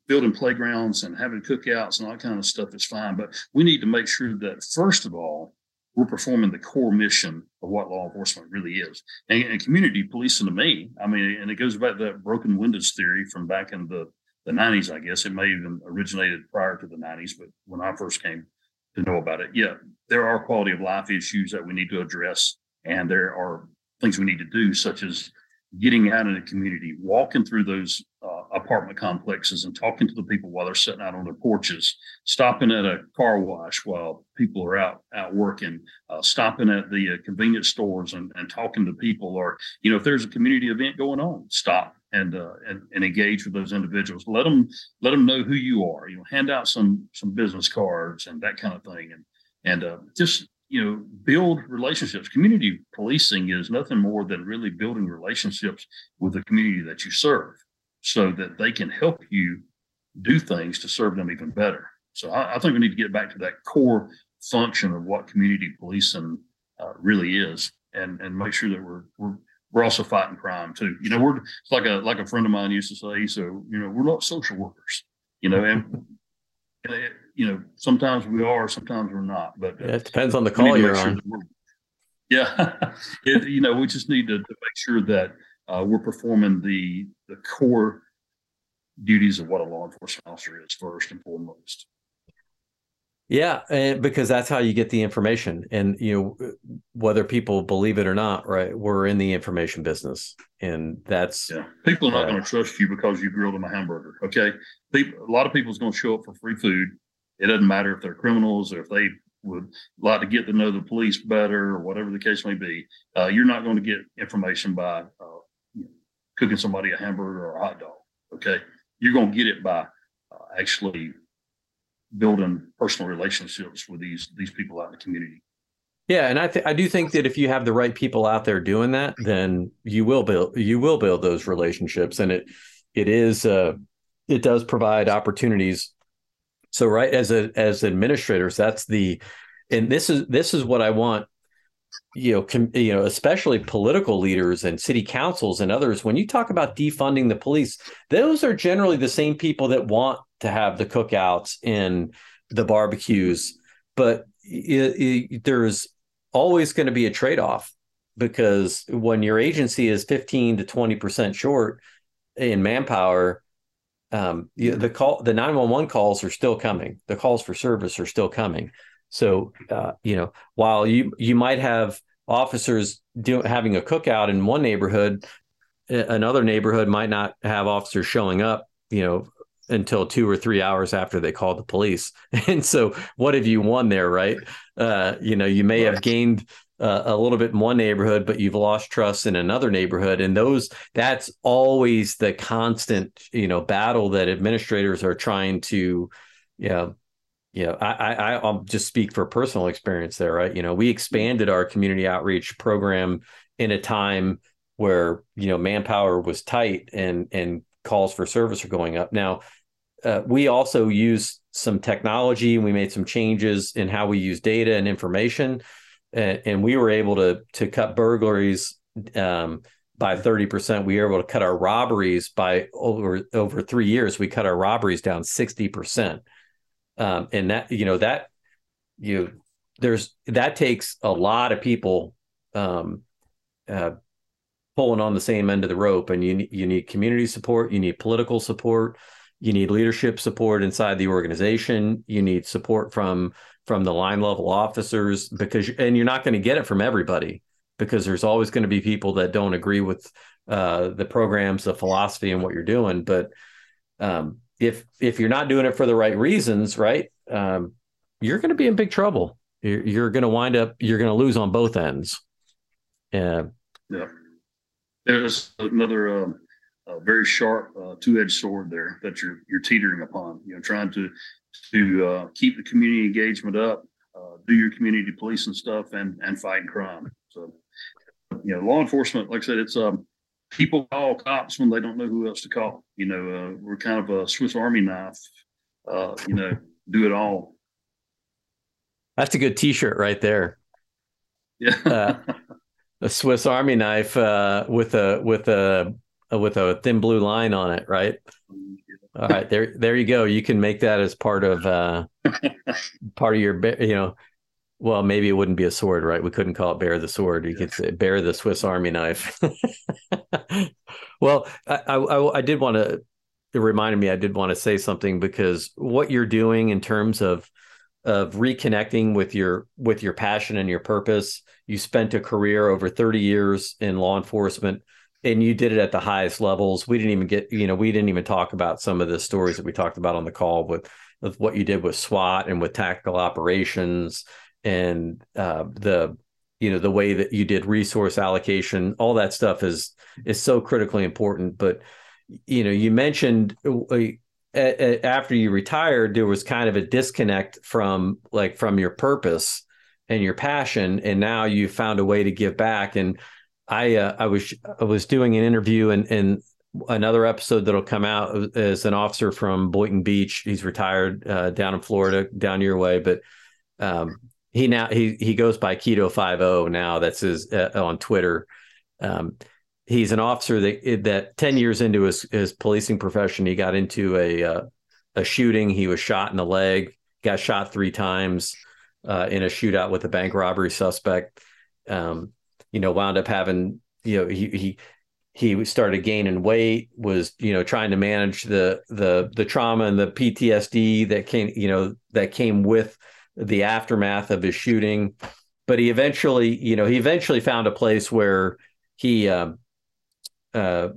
building playgrounds and having cookouts and all that kind of stuff is fine. But we need to make sure that first of all, we're performing the core mission of what law enforcement really is. And, and community policing to me, I mean, and it goes back to that broken windows theory from back in the the 90s, I guess. It may even originated prior to the 90s, but when I first came to know about it, yeah, there are quality of life issues that we need to address, and there are things we need to do, such as getting out in the community, walking through those uh, apartment complexes and talking to the people while they're sitting out on their porches, stopping at a car wash while people are out out working, uh, stopping at the uh, convenience stores and, and talking to people, or you know if there's a community event going on, stop and uh, and, and engage with those individuals. Let them let them know who you are. You know, hand out some some business cards and that kind of thing, and and uh, just you know build relationships. Community policing is nothing more than really building relationships with the community that you serve so that they can help you do things to serve them even better. So i, I think we need to get back to that core function of what community policing uh, really is and and make sure that we're we're we're also fighting crime too. You know we're it's like a like a friend of mine used to say so you know we're not social workers you know and you know, sometimes we are, sometimes we're not. But uh, yeah, it depends on the call you're sure on. Yeah, *laughs* it, you know, we just need to, to make sure that uh, we're performing the the core duties of what a law enforcement officer is first and foremost. Yeah, and because that's how you get the information, and you know whether people believe it or not, right? We're in the information business, and that's yeah. People are not uh, going to trust you because you grilled them a hamburger. Okay, people, a lot of people is going to show up for free food it doesn't matter if they're criminals or if they would like to get to know the police better or whatever the case may be. Uh, you're not going to get information by uh, cooking somebody a hamburger or a hot dog. Okay, you're going to get it by uh, actually building personal relationships with these these people out in the community. Yeah, and I th- I do think that if you have the right people out there doing that, then you will build you will build those relationships, and it it is uh, it does provide opportunities so right as a as administrators, that's the and this is this is what I want you know, com, you know, especially political leaders and city councils and others. When you talk about defunding the police, those are generally the same people that want to have the cookouts and the barbecues, but it, it, there's always going to be a trade off because when your agency is 15 to 20 percent short in manpower, um, the call, the 911 calls are still coming. The calls for service are still coming. So, uh, you know, while you you might have officers doing having a cookout in one neighborhood, another neighborhood might not have officers showing up. You know, until two or three hours after they called the police. *laughs* And so, what have you won there, right? Uh, you know, you may have gained uh, a little bit in one neighborhood, but you've lost trust in another neighborhood, and those that's always the constant, you know, battle that administrators are trying to, you know. You know, I, I I'll just speak for personal experience there, right? You know, we expanded our community outreach program in a time where you know manpower was tight and and calls for service are going up. Now, uh, we also use some technology and we made some changes in how we use data and information and, and we were able to to cut burglaries um, by 30%. We were able to cut our robberies by over over three years. We cut our robberies down 60%. Um, and that, you know, that you there's that takes a lot of people um, uh, pulling on the same end of the rope. And you you need community support, you need political support, you need leadership support inside the organization, you need support from from the line level officers because and you're not going to get it from everybody because there's always going to be people that don't agree with uh, the programs, the philosophy, and what you're doing. But um, if if you're not doing it for the right reasons, right, um, you're going to be in big trouble. You're, you're going to wind up. You're going to lose on both ends. Yeah. Yeah. There's another um, very sharp uh, two-edged sword there that you're you're teetering upon. You know, trying to to uh, keep the community engagement up, uh, do your community policing stuff, and and fighting crime. So, you know, law enforcement, like I said, it's um, people call cops when they don't know who else to call. You know, uh, we're kind of a Swiss Army knife. Uh, you know, do it all. That's a good T-shirt right there. Yeah. uh, *laughs* a Swiss Army knife uh, with a with a with a thin blue line on it, right? All right, there there you go. You can make that as part of uh, *laughs* part of your you know. Well, maybe it wouldn't be a sword, right? We couldn't call it bear the sword. You could say bear the Swiss Army knife. *laughs* well, I, I, I did want to. It reminded me. I did want to say something because what you're doing in terms of of reconnecting with your with your passion and your purpose. You spent a career over 30 years in law enforcement and you did it at the highest levels. We didn't even get, you know, we didn't even talk about some of the stories that we talked about on the call with, with what you did with SWAT and with tactical operations and uh, the, you know, the way that you did resource allocation. All that stuff is is so critically important. But you know, you mentioned uh, after you retired, there was kind of a disconnect from like from your purpose and your passion, and now you found a way to give back. And I uh, I was I was doing an interview and and another episode that'll come out as an officer from Boynton Beach. He's retired uh, down in Florida, down your way, but um, he now he he goes by Keto Five O now. That's his uh, on Twitter. Um, he's an officer that that 10 years into his, his policing profession he got into a uh, a shooting he was shot in the leg got shot three times uh, in a shootout with a bank robbery suspect um, you know wound up having you know he he he started gaining weight was you know trying to manage the the the trauma and the PTSD that came you know that came with the aftermath of his shooting. But he eventually you know he eventually found a place where he um, uh,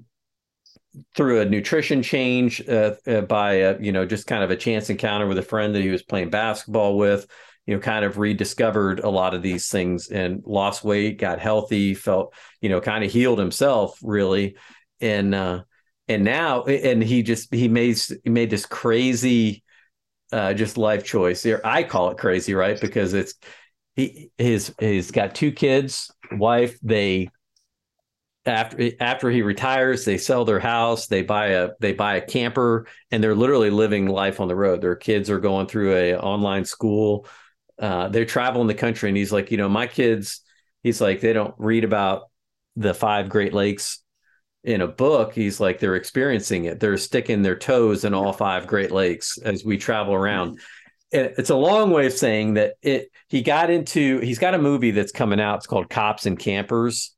through a nutrition change uh, uh, by a, you know just kind of a chance encounter with a friend that he was playing basketball with you know kind of rediscovered a lot of these things and lost weight got healthy felt you know kind of healed himself really. And uh and now and he just he made he made this crazy uh just life choice. Here i call it crazy right? Because it's he his he's got two kids wife they after after he retires they sell their house they buy a they buy a camper and they're literally living life on the road. Their kids are going through a online school uh, they're traveling the country and he's like you know my kids he's like they don't read about the five great lakes in a book he's like they're experiencing it they're sticking their toes in all five great lakes as we travel around it's a long way of saying that it he got into he's got a movie that's coming out it's called cops and campers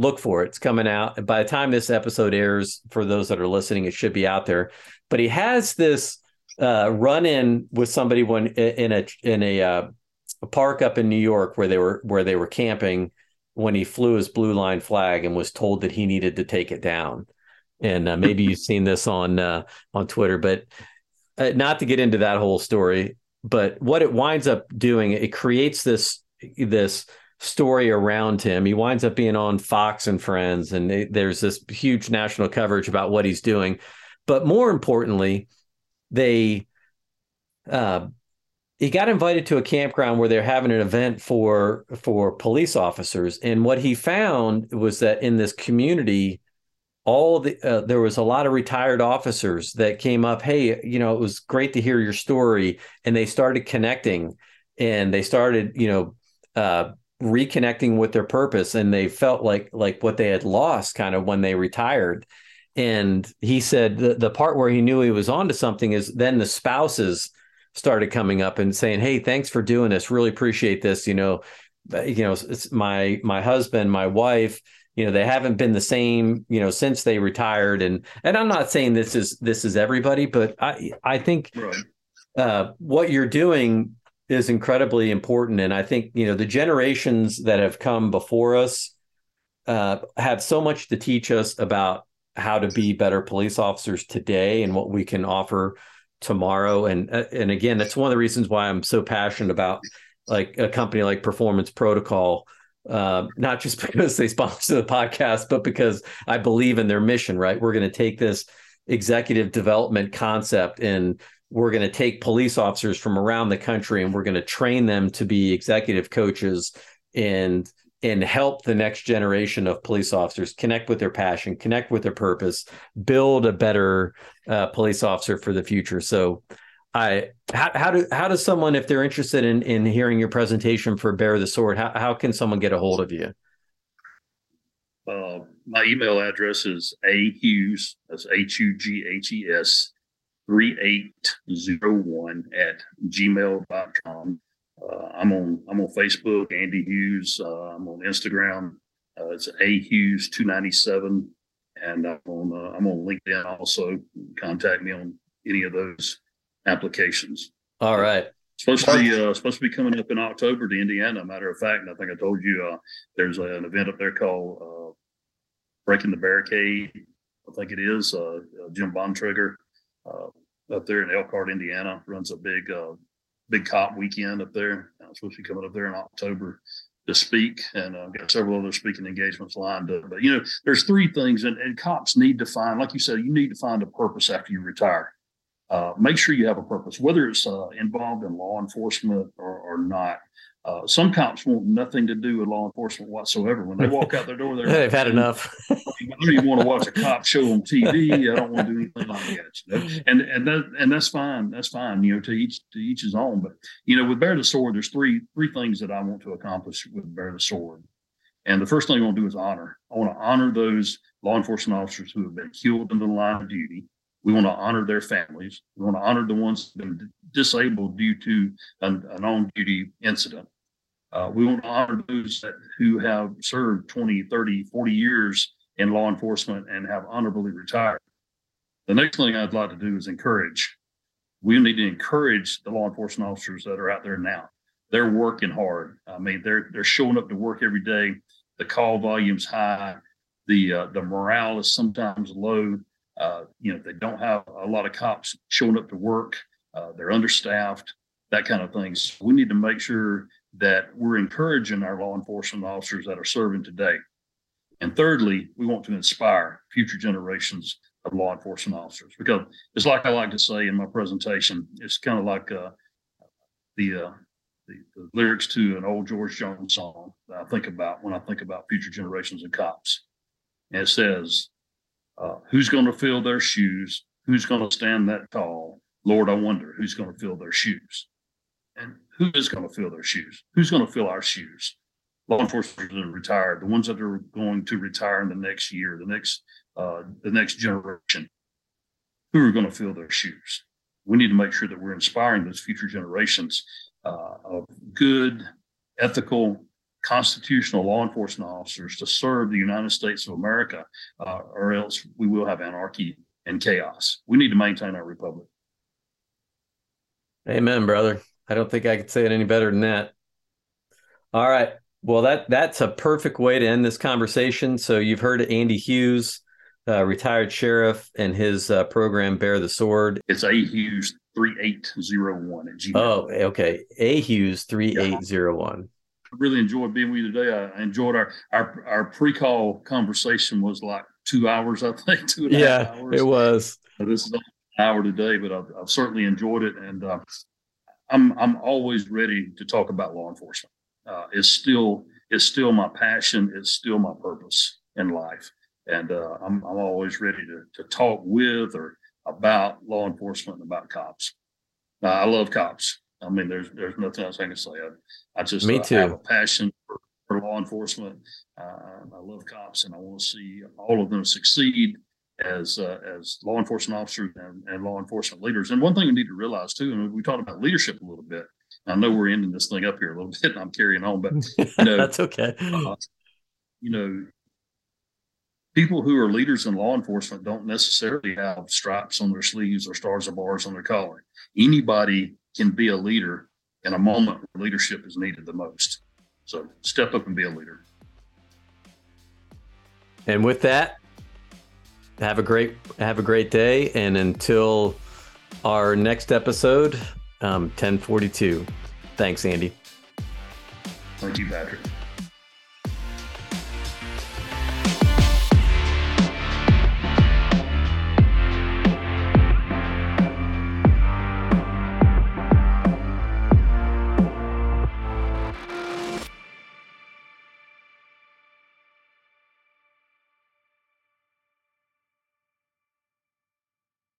look for it. It's coming out. By the time this episode airs, for those that are listening, it should be out there. But he has this uh, run in with somebody when in a in a, uh, a park up in New York where they were where they were camping when he flew his blue line flag and was told that he needed to take it down. And uh, maybe you've seen this on uh, on Twitter, but uh, not to get into that whole story. But what it winds up doing, it creates this this story around him. He winds up being on Fox and Friends, and they, there's this huge national coverage about what he's doing. But more importantly, they uh, he got invited to a campground where they're having an event for for police officers, and what he found was that in this community. All the uh, there was a lot of retired officers that came up. Hey, you know, it was great to hear your story, and they started connecting, and they started, you know, uh, reconnecting with their purpose and they felt like like what they had lost kind of when they retired and he said the, the part where he knew he was onto something is then the spouses started coming up and saying hey thanks for doing this. Really appreciate this. You know you know it's my my husband my wife you know they haven't been the same you know since they retired. And and i'm not saying this is this is everybody but i i think uh, what you're doing is incredibly important. And I think, you know, the generations that have come before us uh, have so much to teach us about how to be better police officers today and what we can offer tomorrow. And uh, and again, that's one of the reasons why I'm so passionate about like a company like Performance Protocol. Uh, not just *laughs* because they sponsor the podcast, but because I believe in their mission. Right, we're going to take this executive development concept and we're going to take police officers from around the country and we're going to train them to be executive coaches and and help the next generation of police officers connect with their passion, connect with their purpose, build a better uh, police officer for the future. So I how, how do how does someone if they're interested in in hearing your presentation for Bear the Sword, how how can someone get a hold of you? Uh, my email address is a hughes that's h u g h e s 3801 at gmail.com. I'm on I'm on Facebook, Andy Hughes. Uh, I'm on Instagram. Uh, it's a Hughes 297, and I'm on uh, I'm on LinkedIn also. Contact me on any of those applications. All right. Supposed to be uh, supposed to be coming up in October to Indiana. Matter of fact, I think I told you uh, there's an event up there called uh, Breaking the Barricade. I think it is. Uh, uh, Jim Bontrager uh, up there in Elkhart, Indiana, runs a big big cop weekend up there. I'm supposed to be coming up there in October to speak, and I've got several other speaking engagements lined up. But you know, there's three things, and, and cops need to find, like you said, you need to find a purpose after you retire uh, make sure you have a purpose, whether it's uh, involved in law enforcement or, or not. Uh, some cops want nothing to do with law enforcement whatsoever. When they walk out their door, they're *laughs* they've had enough. I don't even want to watch a cop show on TV. I don't want to do anything like that. You know? *laughs* And and that and that's fine. That's fine. You know, to each to each his own. But you know, with Bear the Sword, there's three three things that I want to accomplish with Bear the Sword. And the first thing I want to do is honor. I want to honor those law enforcement officers who have been killed in the line of duty. We want to honor their families. We want to honor the ones that have been disabled due to an, an on duty incident. Uh, we want to honor those that, who have served 20, 30, 40 years in law enforcement and have honorably retired. The next thing I'd like to do is encourage. We need to encourage the law enforcement officers that are out there now. They're working hard. I mean, they're they're showing up to work every day. The call volume's high. The uh, the morale is sometimes low. Uh, you know, they don't have a lot of cops showing up to work. Uh, they're understaffed, that kind of thing. So we need to make sure that we're encouraging our law enforcement officers that are serving today. And thirdly, we want to inspire future generations of law enforcement officers because it's like I like to say in my presentation, it's kind of like uh, the, uh, the, the lyrics to an old George Jones song that I think about when I think about future generations of cops. And it says, who's going to fill their shoes? Who's going to stand that tall? Lord, I wonder who's going to fill their shoes. And who is going to fill their shoes? Who's going to fill our shoes? Law enforcement are retired, the ones that are going to retire in the next year, the next uh, the next generation. Who are going to fill their shoes? We need to make sure that we're inspiring those future generations uh, of good, ethical, constitutional law enforcement officers to serve the United States of America, uh, or else we will have anarchy and chaos. We need to maintain our republic. Amen, brother. I don't think I could say it any better than that. All right. Well, that that's a perfect way to end this conversation. So you've heard Andy Hughes, uh, retired sheriff, and his uh, program Bear the Sword. It's A Hughes three eight zero one at Gmail. Oh, okay. A Hughes three eight zero one really enjoyed being with you today. I enjoyed our our our pre-call conversation was like two hours, I think. Two and yeah, it was. this is an hour today, but I've, I've certainly enjoyed it, and uh, I'm I'm always ready to talk about law enforcement. Uh, it's still it's still my passion. It's still my purpose in life, and uh, I'm I'm always ready to to talk with or about law enforcement and about cops. I love cops. I mean, there's there's nothing else I can say. I, I just me too. Uh, have a passion for, for law enforcement. Uh, I love cops, and I want to see all of them succeed as uh, as law enforcement officers and, and law enforcement leaders. And one thing we need to realize too, and we talked about leadership a little bit. I know we're ending this thing up here a little *laughs* bit, and I'm carrying on, but you know, *laughs* that's okay. Uh, you know, people who are leaders in law enforcement don't necessarily have stripes on their sleeves or stars or bars on their collar. Anybody can be a leader in a moment where leadership is needed the most. So step up and be a leader. And with that, have a great have a great day. And until our next episode, um, 1042. Thanks, Andy. Thank you, Patrick.